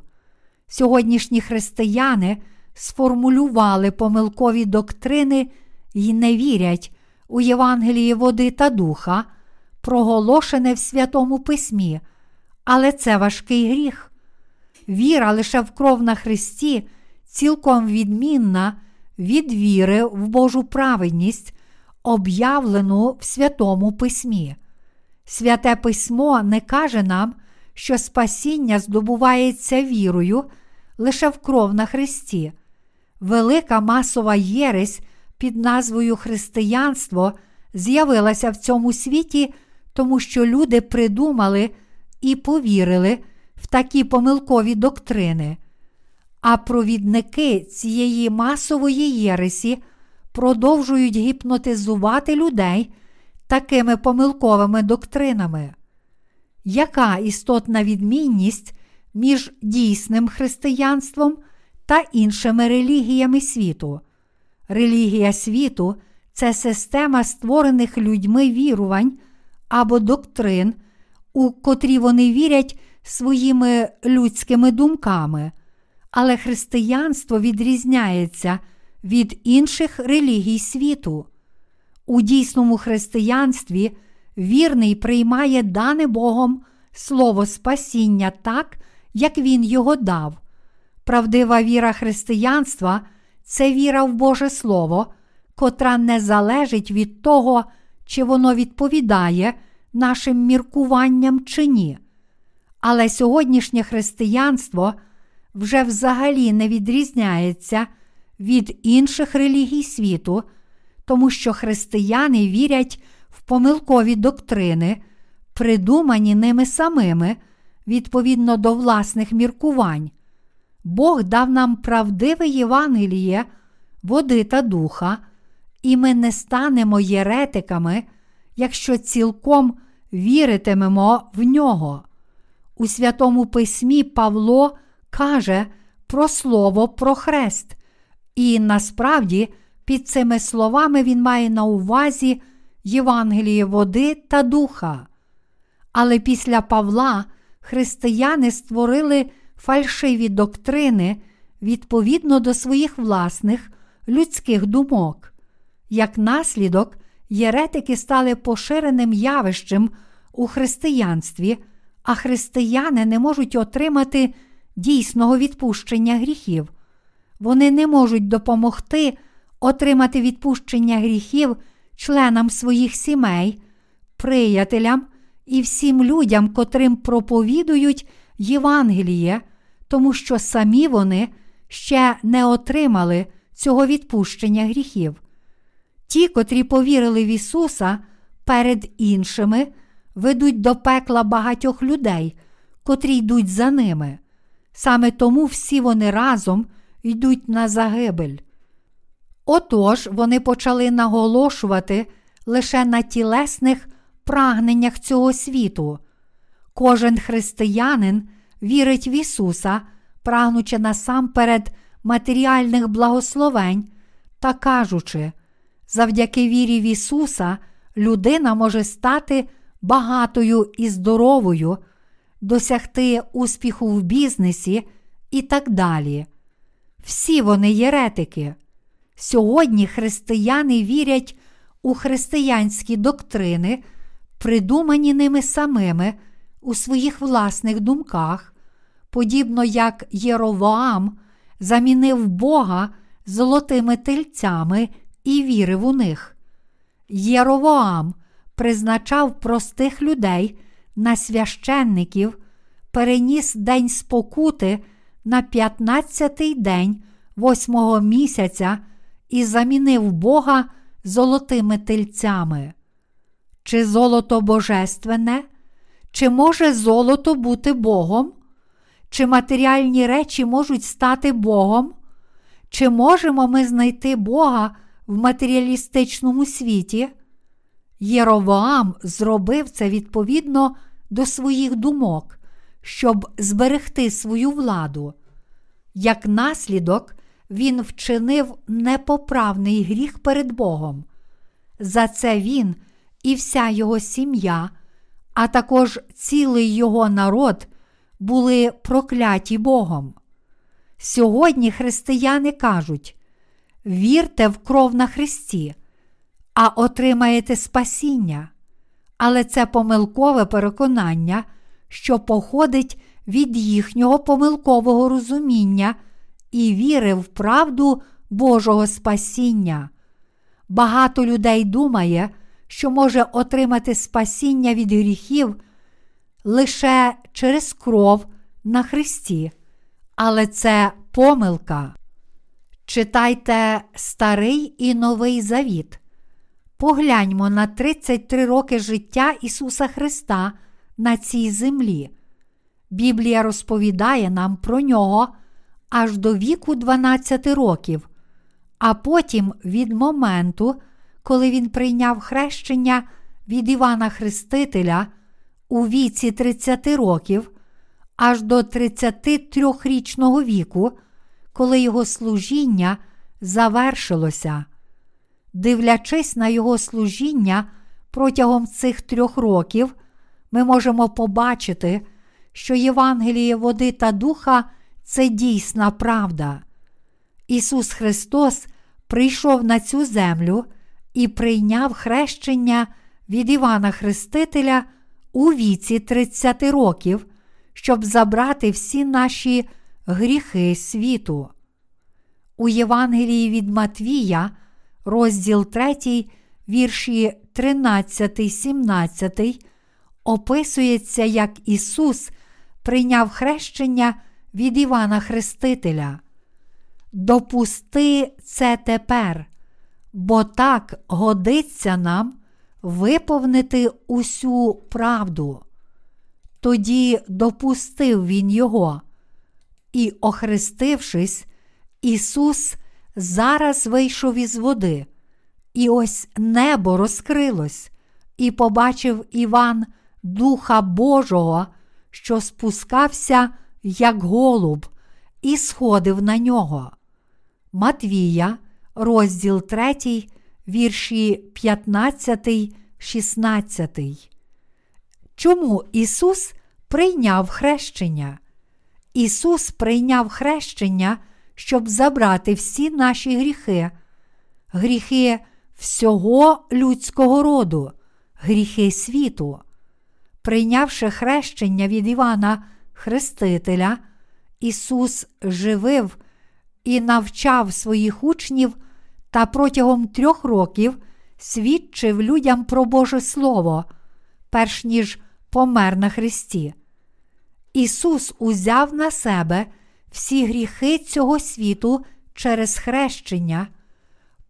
Сьогоднішні християни сформулювали помилкові доктрини і не вірять у Євангелії води та духа, проголошене в Святому Письмі, але це важкий гріх. Віра лише в кров на Христі цілком відмінна від віри в Божу праведність, об'явлену в Святому Письмі. Святе Письмо не каже нам, що спасіння здобувається вірою лише в кров на Христі. Велика масова єресь під назвою Християнство з'явилася в цьому світі, тому що люди придумали і повірили в такі помилкові доктрини. А провідники цієї масової єресі продовжують гіпнотизувати людей такими помилковими доктринами. Яка істотна відмінність між дійсним християнством та іншими релігіями світу? Релігія світу це система створених людьми вірувань або доктрин, у котрі вони вірять своїми людськими думками. Але християнство відрізняється від інших релігій світу. У дійсному християнстві вірний приймає дане Богом слово спасіння так, як Він його дав. Правдива віра християнства це віра в Боже Слово, котра не залежить від того, чи воно відповідає нашим міркуванням чи ні. Але сьогоднішнє християнство вже взагалі не відрізняється від інших релігій світу, тому що християни вірять в помилкові доктрини, придумані ними самими відповідно до власних міркувань. Бог дав нам правдиве Євангеліє, води та духа, і ми не станемо єретиками, якщо цілком віритимемо в нього. У Святому Письмі Павло каже про слово про хрест, і насправді під цими словами він має на увазі Євангеліє води та духа. Але після Павла християни створили фальшиві доктрини відповідно до своїх власних людських думок. Як наслідок, єретики стали поширеним явищем у християнстві, а християни не можуть отримати дійсного відпущення гріхів. Вони не можуть допомогти отримати відпущення гріхів членам своїх сімей, приятелям і всім людям, котрим проповідують Євангеліє, тому що самі вони ще не отримали цього відпущення гріхів. Ті, котрі повірили в Ісуса перед іншими, ведуть до пекла багатьох людей, котрі йдуть за ними. Саме тому всі вони разом йдуть на загибель. Отож вони почали наголошувати лише на тілесних прагненнях цього світу. Кожен християнин вірить в Ісуса, прагнучи насамперед матеріальних благословень та кажучи, завдяки вірі в Ісуса людина може стати багатою і здоровою, досягти успіху в бізнесі і так далі. Всі вони єретики. Сьогодні християни вірять у християнські доктрини, придумані ними самими у своїх власних думках, подібно як Єровоам замінив Бога золотими тельцями і вірив у них. Єровоам призначав простих людей на священників, переніс день спокути на 15-й день восьмого місяця і замінив Бога золотими тельцями. Чи золото божественне? Чи може золото бути Богом? Чи матеріальні речі можуть стати Богом? Чи можемо ми знайти Бога в матеріалістичному світі? Єровоам зробив це відповідно до своїх думок, щоб зберегти свою владу. Як наслідок, він вчинив непоправний гріх перед Богом. За це він і вся його сім'я, а також цілий його народ були прокляті Богом. Сьогодні християни кажуть: вірте в кров на Христі, а отримаєте спасіння. Але це помилкове переконання, що походить від їхнього помилкового розуміння і віри в правду Божого спасіння. Багато людей думає, що може отримати спасіння від гріхів лише через кров на Христі, але це помилка. Читайте Старий і Новий Завіт. Погляньмо на 33 роки життя Ісуса Христа на цій землі. Біблія розповідає нам про нього аж до віку 12 років, а потім від моменту, коли він прийняв хрещення від Івана Хрестителя у віці 30 років, аж до 33-річного віку, коли його служіння завершилося. Дивлячись на його служіння протягом цих трьох років, ми можемо побачити, що Євангеліє води та духа це дійсна правда. Ісус Христос прийшов на цю землю і прийняв хрещення від Івана Хрестителя у віці 30 років, щоб забрати всі наші гріхи світу. У Євангелії від Матвія, розділ 3, вірші 13, 17, описується, як Ісус прийняв хрещення від Івана Хрестителя. Допусти це тепер, бо так годиться нам виповнити усю правду. Тоді допустив він його, і, охрестившись, Ісус зараз вийшов із води, і ось небо розкрилось, і побачив Іван Духа Божого, що спускався, як голуб, і сходив на нього. Матвія, розділ 3, вірші 15, 16. Чому Ісус прийняв хрещення? Ісус прийняв хрещення, щоб забрати всі наші гріхи, гріхи всього людського роду, гріхи світу. Прийнявши хрещення від Івана Хрестителя, Ісус живив і навчав своїх учнів та протягом трьох років свідчив людям про Боже Слово, перш ніж помер на Христі. Ісус узяв на себе всі гріхи цього світу через хрещення,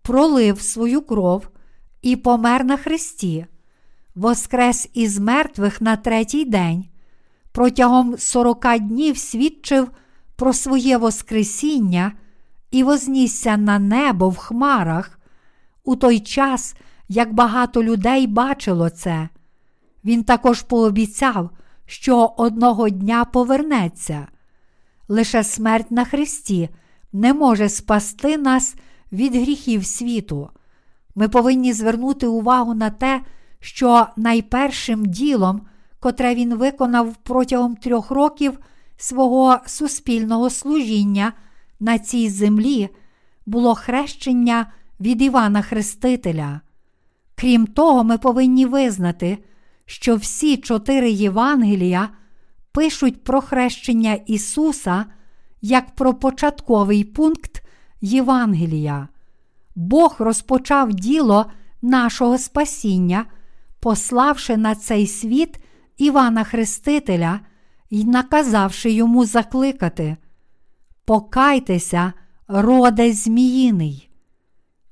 пролив свою кров і помер на Христі, воскрес із мертвих на третій день, протягом сорока днів свідчив про своє Воскресіння і вознісся на небо в хмарах, у той час, як багато людей бачило це. Він також пообіцяв, що одного дня повернеться. Лише смерть на Христі не може спасти нас від гріхів світу. Ми повинні звернути увагу на те, що найпершим ділом, котре він виконав протягом трьох років свого суспільного служіння на цій землі, було хрещення від Івана Хрестителя. Крім того, ми повинні визнати, що всі чотири Євангелія пишуть про хрещення Ісуса як про початковий пункт Євангелія. Бог розпочав діло нашого спасіння, пославши на цей світ Івана Хрестителя і наказавши йому закликати: Покайтеся, роде Зміїний.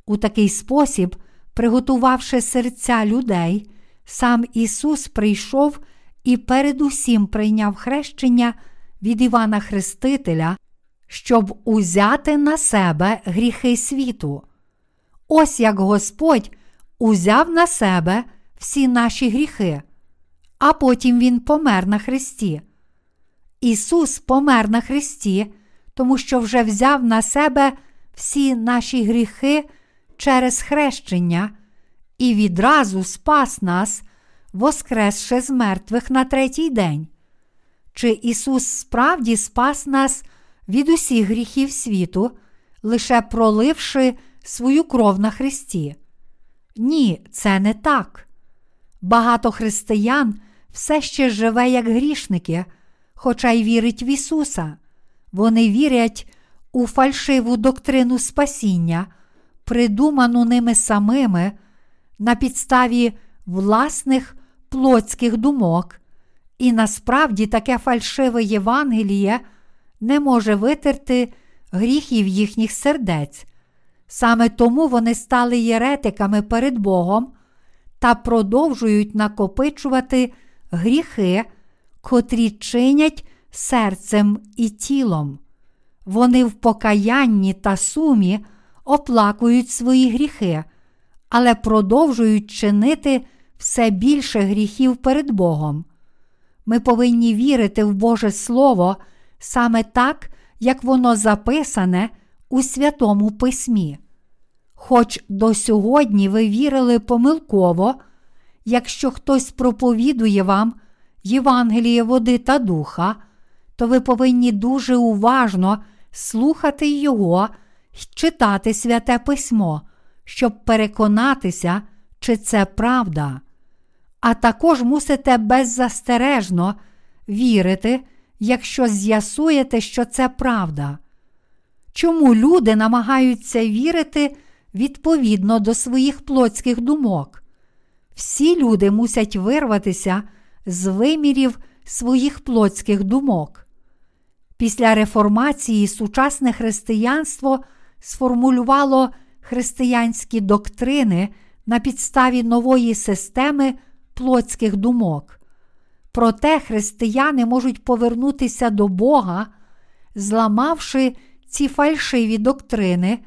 У такий спосіб, приготувавши серця людей, сам Ісус прийшов і передусім прийняв хрещення від Івана Хрестителя, щоб узяти на себе гріхи світу. Ось як Господь узяв на себе всі наші гріхи, а потім Він помер на Христі. Ісус помер на Христі, тому що вже взяв на себе всі наші гріхи через хрещення і відразу спас нас, воскресши з мертвих на третій день. Чи Ісус справді спас нас від усіх гріхів світу, лише проливши свою кров на Христі? Ні, це не так. Багато християн все ще живе як грішники, хоча й вірить в Ісуса. Вони вірять у фальшиву доктрину спасіння, придуману ними самими на підставі власних плотських думок, і насправді таке фальшиве Євангеліє не може витерти гріхів їхніх сердець. Саме тому вони стали єретиками перед Богом та продовжують накопичувати гріхи, котрі чинять серцем і тілом. Вони в покаянні та сумі оплакують свої гріхи, але продовжують чинити все більше гріхів перед Богом. Ми повинні вірити в Боже Слово саме так, як воно записане у Святому Письмі. Хоч до сьогодні ви вірили помилково, якщо хтось проповідує вам Євангеліє води та духа, то ви повинні дуже уважно слухати його й читати святе письмо, щоб переконатися, чи це правда. А також мусите беззастережно вірити, якщо з'ясуєте, що це правда. Чому люди намагаються вірити відповідно до своїх плотських думок? Всі люди мусять вирватися з вимірів своїх плотських думок. Після реформації сучасне християнство сформулювало християнські доктрини на підставі нової системи плотських думок. Проте християни можуть повернутися до Бога, зламавши ці фальшиві доктрини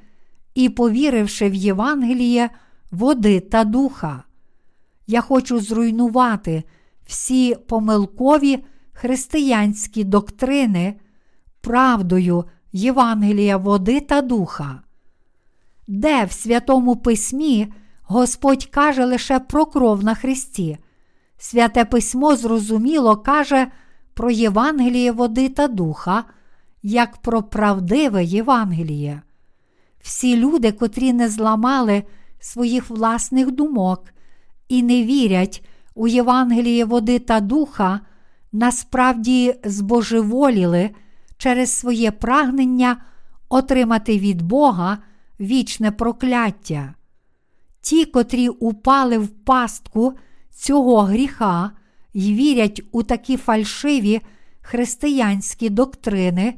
і повіривши в Євангеліє води та духа. Я хочу зруйнувати всі помилкові християнські доктрини правдою Євангелія води та духа. Де в Святому Письмі Господь каже лише про кров на Христі. Святе письмо зрозуміло каже про Євангеліє води та духа, як про правдиве Євангеліє. Всі люди, котрі не зламали своїх власних думок і не вірять у Євангеліє води та духа, насправді збожеволіли через своє прагнення отримати від Бога вічне прокляття. Ті, котрі упали в пастку цього гріха і вірять у такі фальшиві християнські доктрини,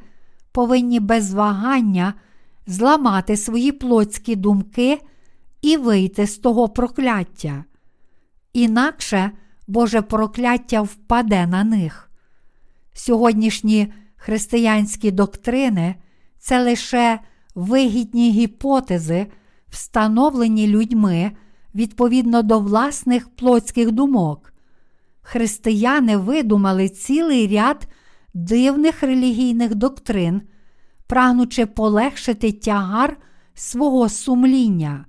повинні без вагання зламати свої плотські думки і вийти з того прокляття. Інакше Боже прокляття впаде на них. Сьогоднішні християнські доктрини це лише вигідні гіпотези, встановлені людьми відповідно до власних плотських думок. Християни видумали цілий ряд дивних релігійних доктрин, прагнучи полегшити тягар свого сумління.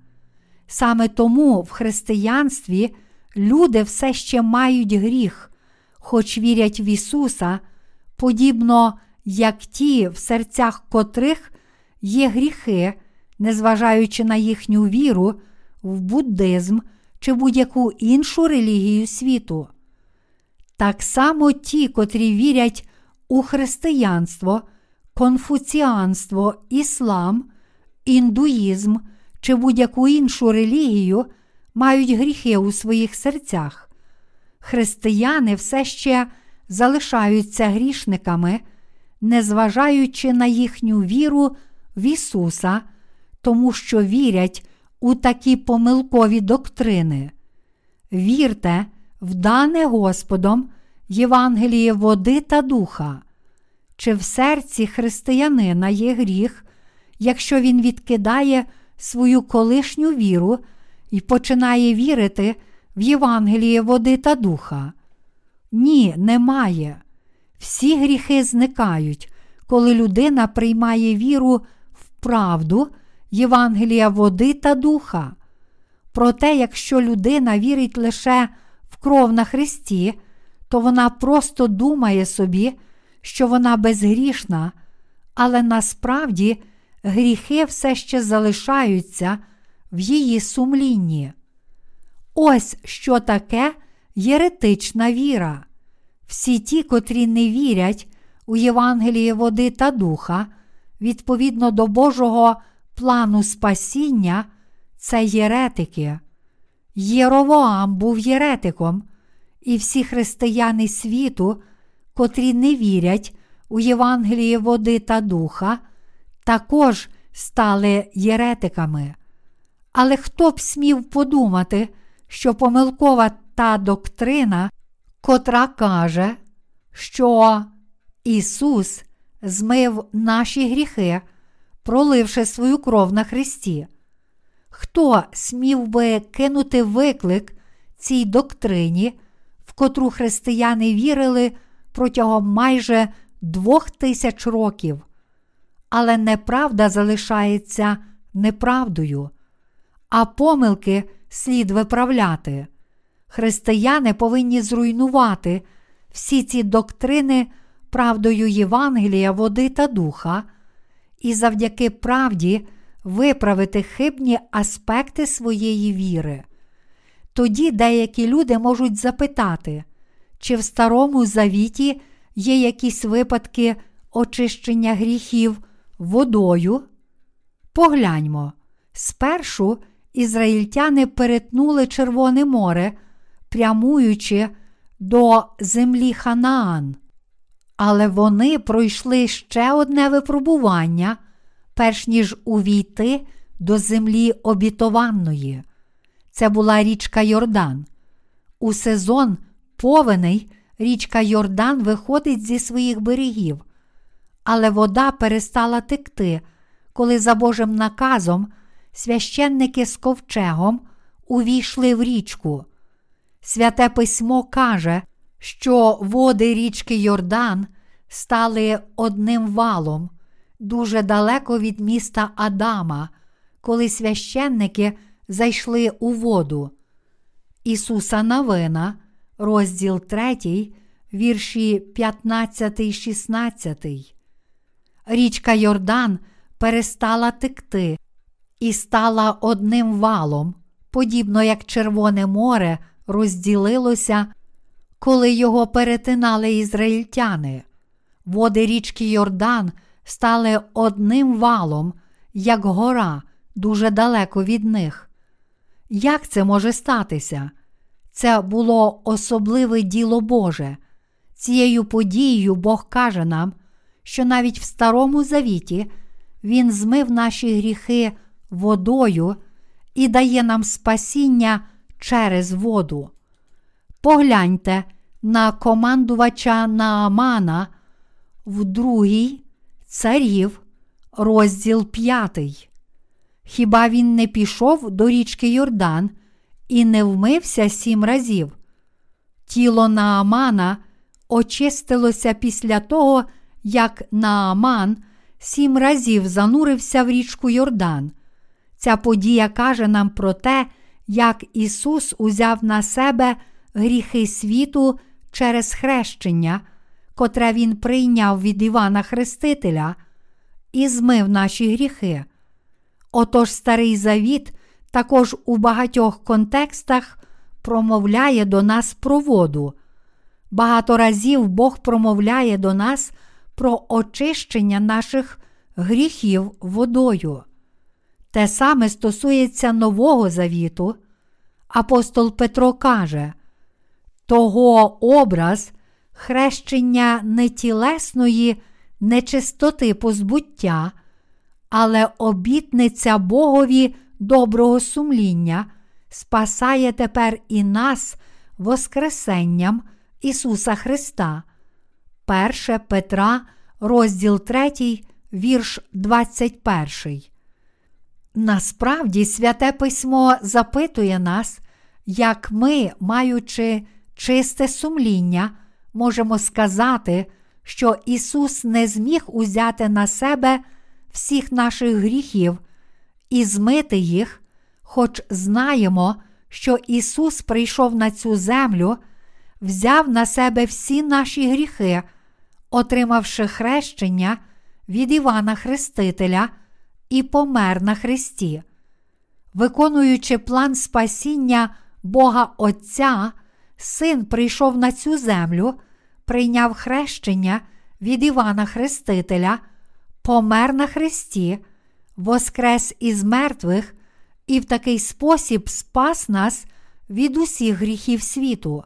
Саме тому в християнстві люди все ще мають гріх, хоч вірять в Ісуса, подібно як ті, в серцях котрих є гріхи, незважаючи на їхню віру в буддизм чи будь-яку іншу релігію світу. Так само ті, котрі вірять у християнство, конфуціанство, іслам, індуїзм чи будь-яку іншу релігію, мають гріхи у своїх серцях. Християни все ще залишаються грішниками, незважаючи на їхню віру в Ісуса, тому що вірять у такі помилкові доктрини. Вірте, в дане Господом Євангеліє води та духа. Чи в серці християнина є гріх, якщо він відкидає свою колишню віру і починає вірити в Євангеліє води та духа? Ні, немає. Всі гріхи зникають, коли людина приймає віру правду Євангелія води та духа. Проте, якщо людина вірить лише в кров на Христі, то вона просто думає собі, що вона безгрішна, але насправді гріхи все ще залишаються в її сумлінні. Ось що таке єретична віра. Всі ті, котрі не вірять у Євангеліє води та духа, відповідно до Божого плану спасіння, це єретики. Єровоам був єретиком, і всі християни світу, котрі не вірять у Євангеліє води та духа, також стали єретиками. Але хто б смів подумати, що помилкова та доктрина, котра каже, що Ісус змив наші гріхи, проливши свою кров на Христі. Хто смів би кинути виклик цій доктрині, в котру християни вірили протягом майже двох тисяч років? Але неправда залишається неправдою, а помилки слід виправляти. Християни повинні зруйнувати всі ці доктрини правдою Євангелія, води та духа, і завдяки правді виправити хибні аспекти своєї віри. Тоді деякі люди можуть запитати, чи в Старому Завіті є якісь випадки очищення гріхів водою? Погляньмо, спершу ізраїльтяни перетнули Червоне море, прямуючи до землі Ханаан. Але вони пройшли ще одне випробування, перш ніж увійти до землі обітованої. Це була річка Йордан. У сезон повеней річка Йордан виходить зі своїх берегів, але вода перестала текти, коли за Божим наказом священники з ковчегом увійшли в річку. Святе письмо каже, що води річки Йордан стали одним валом, дуже далеко від міста Адама, коли священники зайшли у воду. Ісуса Навина, розділ 3, вірші 15, 16. Річка Йордан перестала текти і стала одним валом, подібно як Червоне море розділилося, коли його перетинали ізраїльтяни. Води річки Йордан стали одним валом, як гора, дуже далеко від них. Як це може статися? Це було особливе діло Боже. Цією подією Бог каже нам, що навіть в Старому Завіті Він змив наші гріхи водою і дає нам спасіння через воду. Погляньте на командувача Наамана в другій царів, розділ 5. Хіба він не пішов до річки Йордан і не вмився сім разів? Тіло Наамана очистилося після того, як Нааман сім разів занурився в річку Йордан. Ця подія каже нам про те, як Ісус узяв на себе гріхи світу через хрещення, котре Він прийняв від Івана Хрестителя і змив наші гріхи. Отож Старий Завіт також у багатьох контекстах промовляє до нас про воду. Багато разів Бог промовляє до нас про очищення наших гріхів водою. Те саме стосується Нового Завіту. Апостол Петро каже, того образ хрещення не тілесної нечистоти позбуття, але обітниця Богові доброго сумління спасає тепер і нас Воскресенням Ісуса Христа. 1 Петра, розділ 3, вірш 21. Насправді святе письмо запитує нас, як ми, маючи чисте сумління, можемо сказати, що Ісус не зміг узяти на себе всіх наших гріхів і змити їх, хоч знаємо, що Ісус прийшов на цю землю, взяв на себе всі наші гріхи, отримавши хрещення від Івана Хрестителя і помер на Христі. Виконуючи план спасіння Бога Отця, Син прийшов на цю землю, прийняв хрещення від Івана Хрестителя, помер на Христі, воскрес із мертвих і в такий спосіб спас нас від усіх гріхів світу.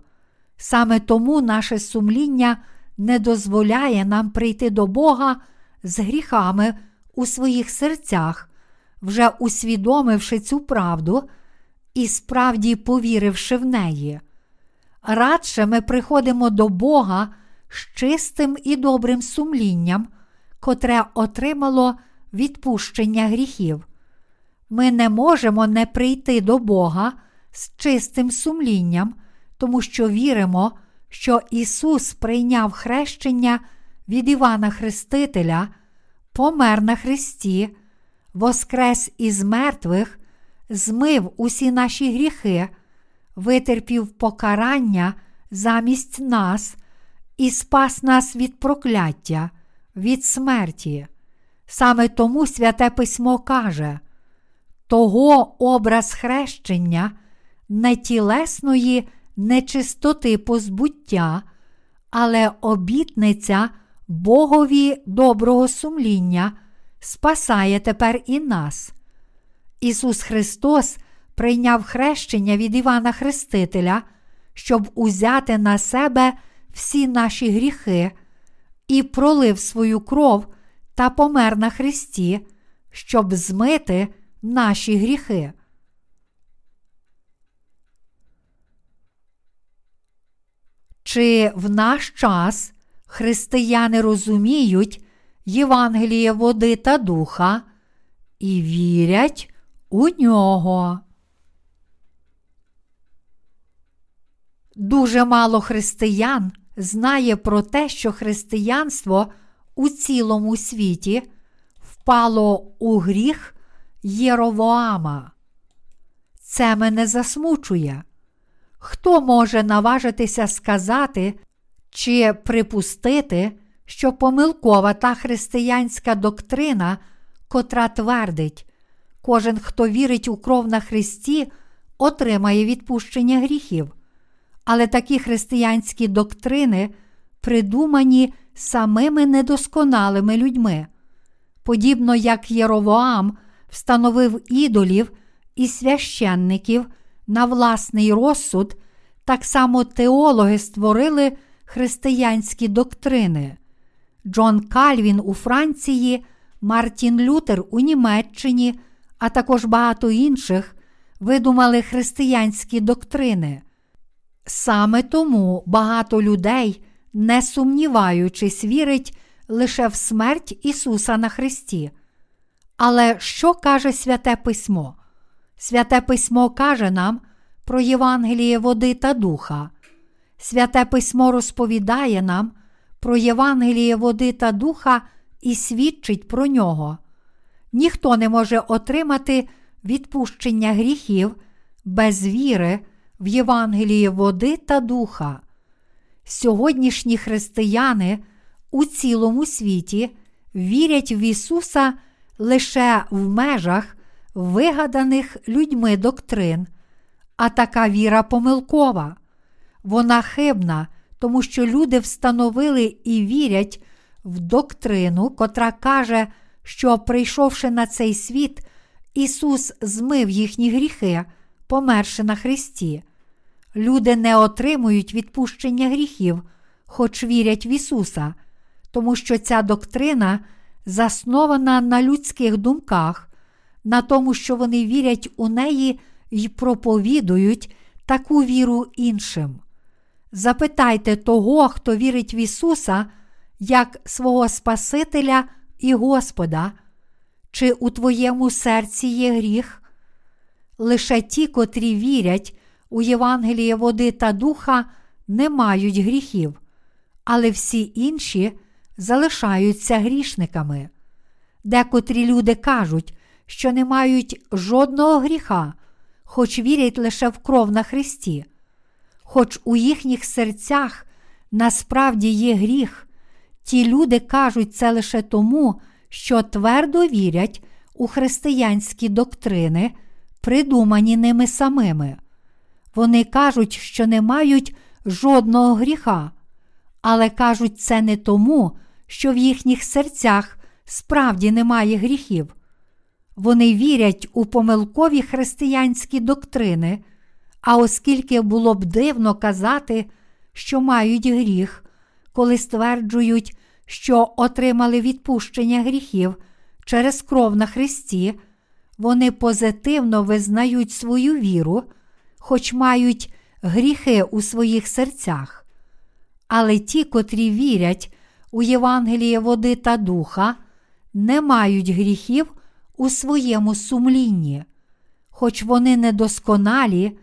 Саме тому наше сумління не дозволяє нам прийти до Бога з гріхами у своїх серцях, вже усвідомивши цю правду і справді повіривши в неї. Радше ми приходимо до Бога з чистим і добрим сумлінням, котре отримало відпущення гріхів. Ми не можемо не прийти до Бога з чистим сумлінням, тому що віримо, що Ісус прийняв хрещення від Івана Хрестителя, помер на Христі, воскрес із мертвих, змив усі наші гріхи, витерпів покарання замість нас і спас нас від прокляття, від смерті. Саме тому святе письмо каже, того образ хрещення не тілесної нечистоти позбуття, але обітниця Богові доброго сумління спасає тепер і нас. Ісус Христос прийняв хрещення від Івана Хрестителя, щоб узяти на себе всі наші гріхи і пролив свою кров та помер на Христі, щоб змити наші гріхи. Чи в наш час християни розуміють Євангеліє води та духа і вірять у нього? Дуже мало християн знає про те, що християнство у цілому світі впало у гріх Єровоама. Це мене засмучує. Хто може наважитися сказати чи припустити, що помилкова та християнська доктрина, котра твердить, кожен, хто вірить у кров на Христі, отримає відпущення гріхів. Але такі християнські доктрини придумані самими недосконалими людьми, подібно як Єровоам встановив ідолів і священників на власний розсуд, так само теологи створили християнські доктрини. Джон Кальвін у Франції, Мартін Лютер у Німеччині, а також багато інших видумали християнські доктрини. Саме тому багато людей, не сумніваючись, вірить лише в смерть Ісуса на Христі. Але що каже Святе Письмо? Святе Письмо каже нам про Євангеліє води та духа. Святе Письмо розповідає нам про Євангеліє води та духа і свідчить про нього. Ніхто не може отримати відпущення гріхів без віри в Євангеліє води та духа. Сьогоднішні християни у цілому світі вірять в Ісуса лише в межах вигаданих людьми доктрин, а така віра помилкова. Вона хибна, тому що люди встановили і вірять в доктрину, котра каже, що, прийшовши на цей світ, Ісус змив їхні гріхи, померши на Христі. Люди не отримують відпущення гріхів, хоч вірять в Ісуса, тому що ця доктрина заснована на людських думках, на тому, що вони вірять у неї і проповідують таку віру іншим. Запитайте того, хто вірить в Ісуса, як свого Спасителя і Господа, чи у твоєму серці є гріх? Лише ті, котрі вірять у Євангеліє води та духа, не мають гріхів, але всі інші залишаються грішниками. Декотрі люди кажуть, що не мають жодного гріха, хоч вірять лише в кров на Христі, хоч у їхніх серцях насправді є гріх, ті люди кажуть це лише тому, що твердо вірять у християнські доктрини, придумані ними самими. Вони кажуть, що не мають жодного гріха, але кажуть це не тому, що в їхніх серцях справді немає гріхів. Вони вірять у помилкові християнські доктрини, а оскільки було б дивно казати, що мають гріх, коли стверджують, що отримали відпущення гріхів через кров на Христі, вони позитивно визнають свою віру, хоч мають гріхи у своїх серцях. Але ті, котрі вірять у Євангеліє води та духа, не мають гріхів у своєму сумлінні, хоч вони недосконалі,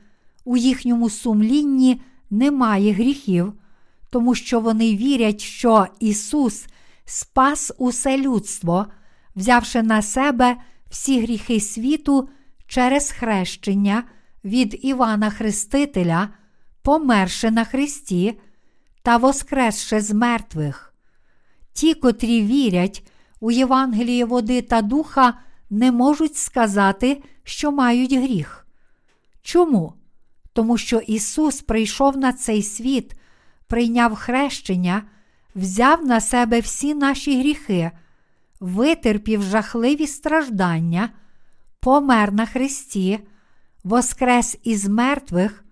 у їхньому сумлінні немає гріхів, тому що вони вірять, що Ісус спас усе людство, взявши на себе всі гріхи світу через хрещення від Івана Хрестителя, померши на Христі та воскресши з мертвих. Ті, котрі вірять у Євангеліє води та духа, не можуть сказати, що мають гріх. Чому? Тому що Ісус прийшов на цей світ, прийняв хрещення, взяв на себе всі наші гріхи, витерпів жахливі страждання, помер на Христі, воскрес із мертвих,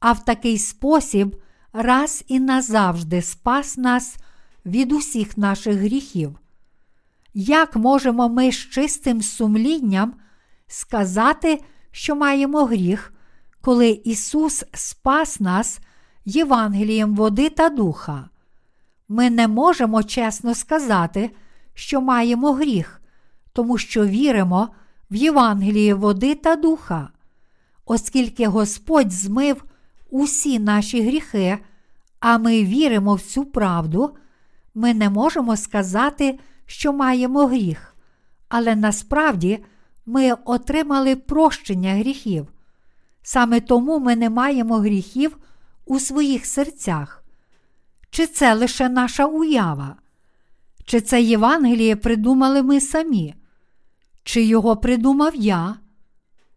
а в такий спосіб раз і назавжди спас нас від усіх наших гріхів. Як можемо ми з чистим сумлінням сказати, що маємо гріх, коли Ісус спас нас Євангелієм води та духа? Ми не можемо чесно сказати, що маємо гріх, тому що віримо в Євангеліє води та духа, оскільки Господь змив усі наші гріхи, а ми віримо в цю правду, ми не можемо сказати, що маємо гріх, але насправді ми отримали прощення гріхів. Саме тому ми не маємо гріхів у своїх серцях. Чи це лише наша уява? Чи це Євангеліє придумали ми самі? Чи його придумав я?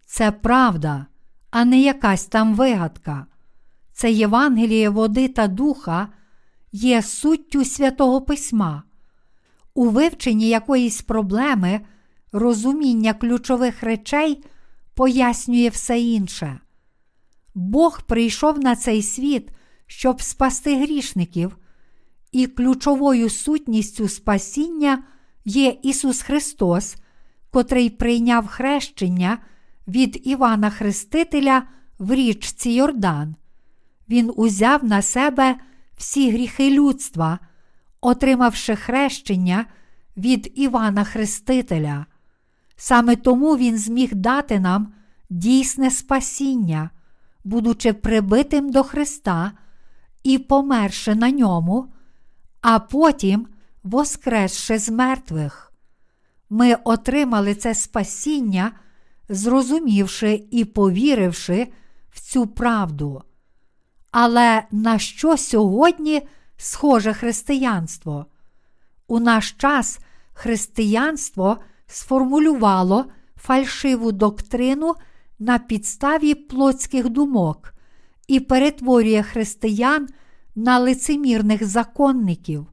Це правда, а не якась там вигадка. Це Євангеліє води та духа є суттю святого Письма. У вивченні якоїсь проблеми розуміння ключових речей пояснює все інше. Бог прийшов на цей світ, щоб спасти грішників, і ключовою сутністю спасіння є Ісус Христос, котрий прийняв хрещення від Івана Хрестителя в річці Йордан. Він узяв на себе всі гріхи людства, отримавши хрещення від Івана Хрестителя. Саме тому Він зміг дати нам дійсне спасіння, будучи прибитим до Христа і померши на ньому, а потім воскресши з мертвих. Ми отримали це спасіння, зрозумівши і повіривши в цю правду. Але на що сьогодні схоже християнство? У наш час християнство сформулювало фальшиву доктрину на підставі плотських думок і перетворює християн на лицемірних законників.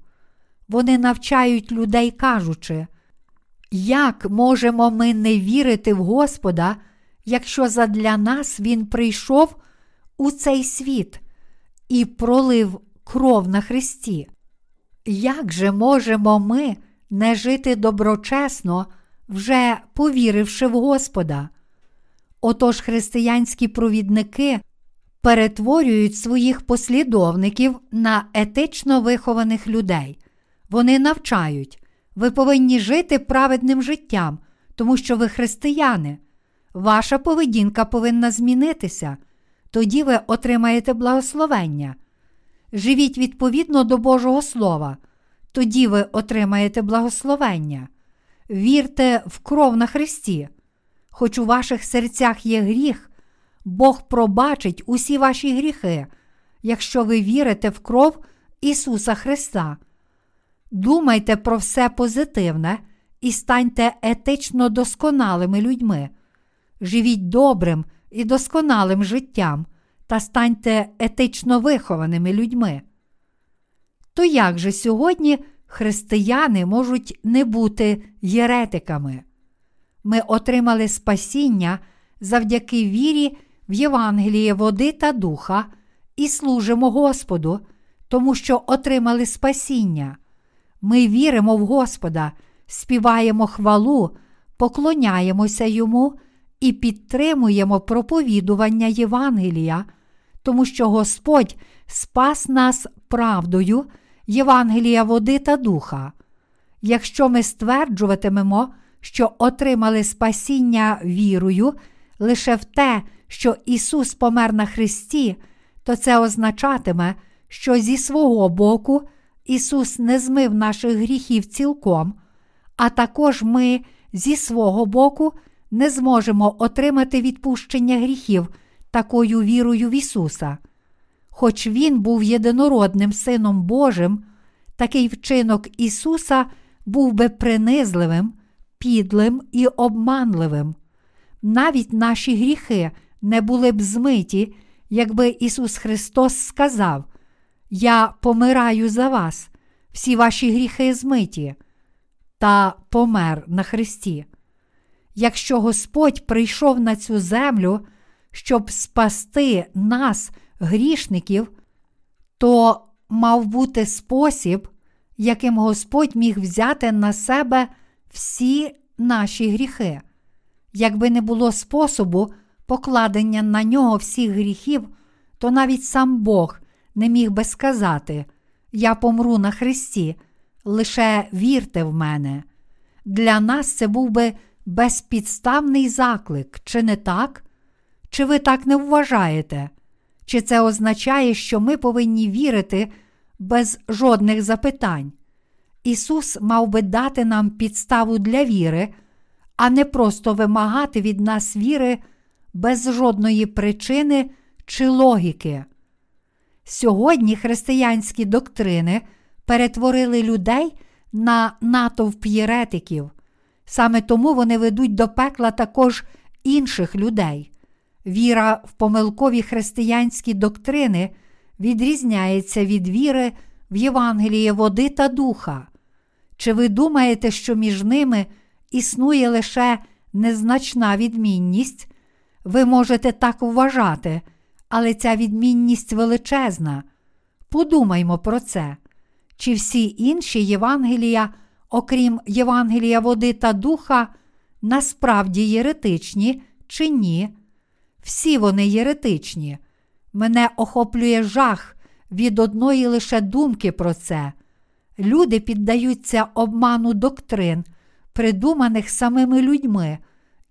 Вони навчають людей, кажучи, як можемо ми не вірити в Господа, якщо задля нас Він прийшов у цей світ і пролив кров на Христі? Як же можемо ми не жити доброчесно, вже повіривши в Господа? Отож християнські провідники перетворюють своїх послідовників на етично вихованих людей. Вони навчають, ви повинні жити праведним життям, тому що ви християни. Ваша поведінка повинна змінитися, тоді ви отримаєте благословення. Живіть відповідно до Божого Слова, тоді ви отримаєте благословення. Вірте в кров на Христі. Хоч у ваших серцях є гріх, Бог пробачить усі ваші гріхи, якщо ви вірите в кров Ісуса Христа. Думайте про все позитивне і станьте етично досконалими людьми. Живіть добрим і досконалим життям та станьте етично вихованими людьми. То як же сьогодні християни можуть не бути єретиками? Ми отримали спасіння завдяки вірі в Євангеліє води та духа і служимо Господу, тому що отримали спасіння. Ми віримо в Господа, співаємо хвалу, поклоняємося Йому і підтримуємо проповідування Євангелія, тому що Господь спас нас правдою, Євангелія води та духа. Якщо ми стверджуватимемо, що отримали спасіння вірою лише в те, що Ісус помер на Христі, то це означатиме, що зі свого боку Ісус не змив наших гріхів цілком, а також ми зі свого боку не зможемо отримати відпущення гріхів такою вірою в Ісуса. Хоч Він був єдинородним Сином Божим, такий вчинок Ісуса був би принизливим, підлим і обманливим. Навіть наші гріхи не були б змиті, якби Ісус Христос сказав: Я помираю за вас, всі ваші гріхи змиті, та помер на Христі. Якщо Господь прийшов на цю землю, щоб спасти нас, грішників, то мав бути спосіб, яким Господь міг взяти на себе всі наші гріхи. Якби не було способу покладення на нього всіх гріхів, то навіть сам Бог не міг би сказати: Я помру на Христі, лише вірте в мене. Для нас це був би безпідставний заклик, чи не так? Чи ви так не вважаєте? Чи це означає, що ми повинні вірити без жодних запитань? Ісус мав би дати нам підставу для віри, а не просто вимагати від нас віри без жодної причини чи логіки. Сьогодні християнські доктрини перетворили людей на натовп єретиків. Саме тому вони ведуть до пекла також інших людей. Віра в помилкові християнські доктрини відрізняється від віри в Євангеліє води та духа. Чи ви думаєте, що між ними існує лише незначна відмінність? Ви можете так вважати, але ця відмінність величезна. Подумаймо про це. Чи всі інші Євангелія, окрім Євангелія води та духа, насправді єретичні чи ні? Всі вони єретичні. Мене охоплює жах від одної лише думки про це. Люди піддаються обману доктрин, придуманих самими людьми,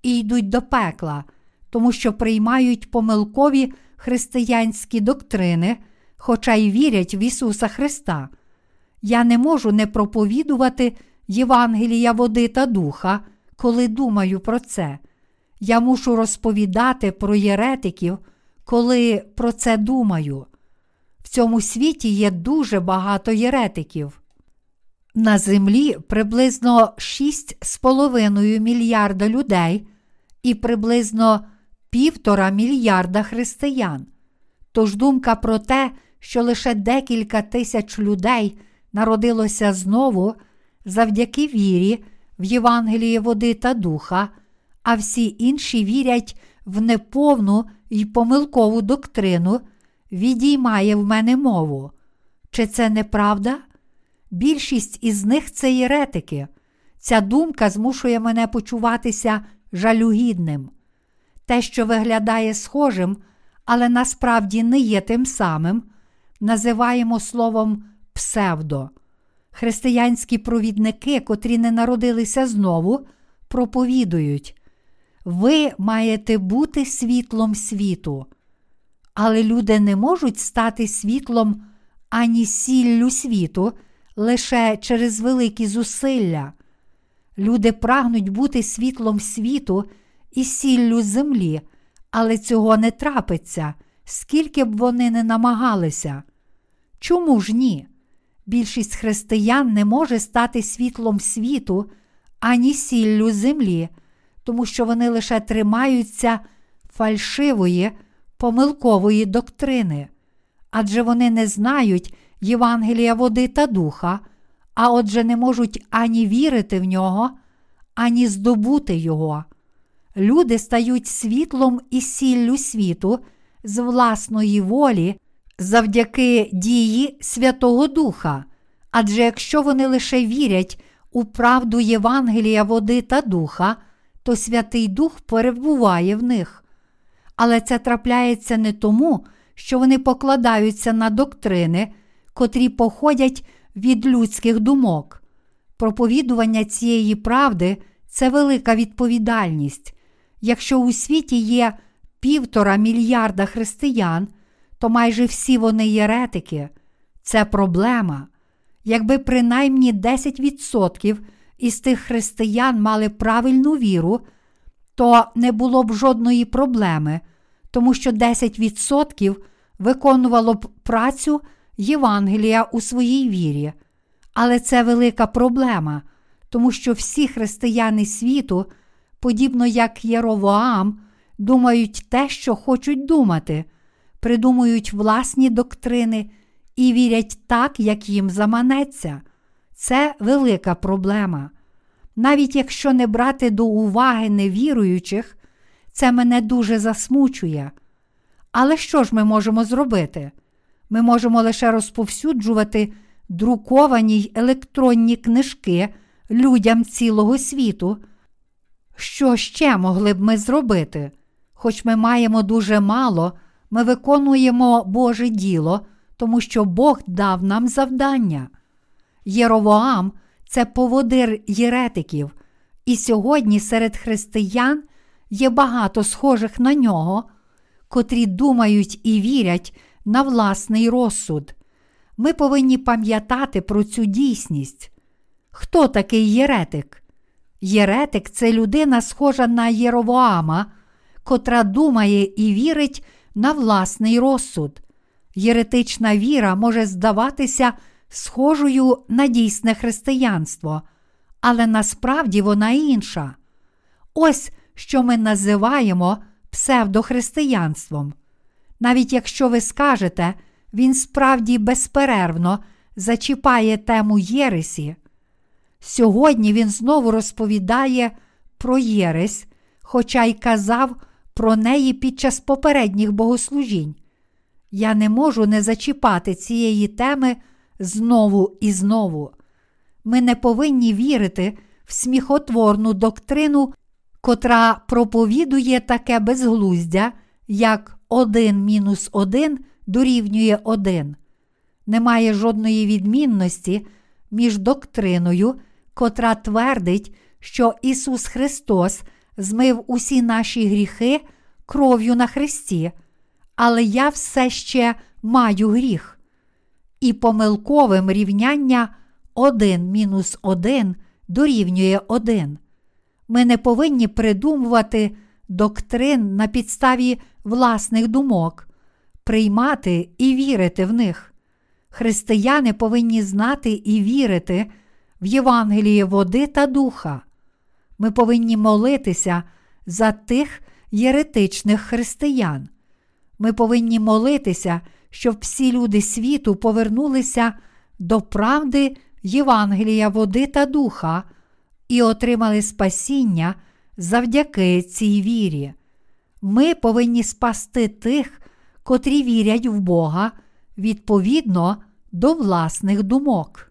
і йдуть до пекла, тому що приймають помилкові християнські доктрини, хоча й вірять в Ісуса Христа. Я не можу не проповідувати Євангелія води та духа, коли думаю про це. Я мушу розповідати про єретиків, коли про це думаю. В цьому світі є дуже багато єретиків. На землі приблизно 6,5 мільярда людей і приблизно півтора мільярда християн. Тож думка про те, що лише декілька тисяч людей народилося знову завдяки вірі в Євангеліє води та духа, а всі інші вірять в неповну і помилкову доктрину, відіймає в мене мову. Чи це неправда? Більшість із них це єретики. Ця думка змушує мене почуватися жалюгідним. Те, що виглядає схожим, але насправді не є тим самим, називаємо словом псевдо. Християнські провідники, котрі не народилися знову, проповідують: ви маєте бути світлом світу. Але люди не можуть стати світлом ані сіллю світу лише через великі зусилля. Люди прагнуть бути світлом світу і сіллю землі, але цього не трапиться, скільки б вони не намагалися. Чому ж ні? Більшість християн не може стати світлом світу ані сіллю землі, тому що вони лише тримаються фальшивої, помилкової доктрини, адже вони не знають Євангелія води та духа, а отже не можуть ані вірити в нього, ані здобути його. Люди стають світлом і сіллю світу з власної волі завдяки дії Святого Духа. Адже якщо вони лише вірять у правду Євангелія води та духа, то Святий Дух перебуває в них. Але це трапляється не тому, що вони покладаються на доктрини, котрі походять від людських думок. Проповідування цієї правди це велика відповідальність. Якщо у світі є півтора мільярда християн, то майже всі вони єретики. Це проблема. Якби принаймні 10% із тих християн мали правильну віру, то не було б жодної проблеми, тому що 10% виконувало б працю Євангелія у своїй вірі. Але це велика проблема, тому що всі християни світу, подібно як Єровоам, думають те, що хочуть думати, придумують власні доктрини і вірять так, як їм заманеться. Це велика проблема. Навіть якщо не брати до уваги невіруючих, це мене дуже засмучує. Але що ж ми можемо зробити? Ми можемо лише розповсюджувати друковані й електронні книжки людям цілого світу. Що ще могли б ми зробити? Хоч ми маємо дуже мало, ми виконуємо Боже діло, тому що Бог дав нам завдання. Єровоам це поводир єретиків, і сьогодні серед християн є багато схожих на нього, котрі думають і вірять на власний розсуд. Ми повинні пам'ятати про цю дійсність. Хто такий єретик? Єретик це людина, схожа на Єровоама, котра думає і вірить на власний розсуд. Єретична віра може здаватися схожою на дійсне християнство, але насправді вона інша. Ось що ми називаємо псевдохристиянством. Навіть якщо ви скажете, він справді безперервно зачіпає тему Єресі. Сьогодні він знову розповідає про Єресь, хоча й казав про неї під час попередніх богослужінь. Я не можу не зачіпати цієї теми знову і знову. Ми не повинні вірити в сміхотворну доктрину, котра проповідує таке безглуздя, як один мінус один дорівнює один. Немає жодної відмінності між доктриною, котра твердить, що Ісус Христос змив усі наші гріхи кров'ю на Христі, але я все ще маю гріх. І помилковим рівняння 1 мінус 1 дорівнює 1. Ми не повинні придумувати доктрин на підставі власних думок, приймати і вірити в них. Християни повинні знати і вірити в Євангеліє води та духа. Ми повинні молитися за тих єретичних християн. Ми повинні молитися, щоб всі люди світу повернулися до правди Євангелія води та духа і отримали спасіння завдяки цій вірі. Ми повинні спасти тих, котрі вірять в Бога відповідно до власних думок.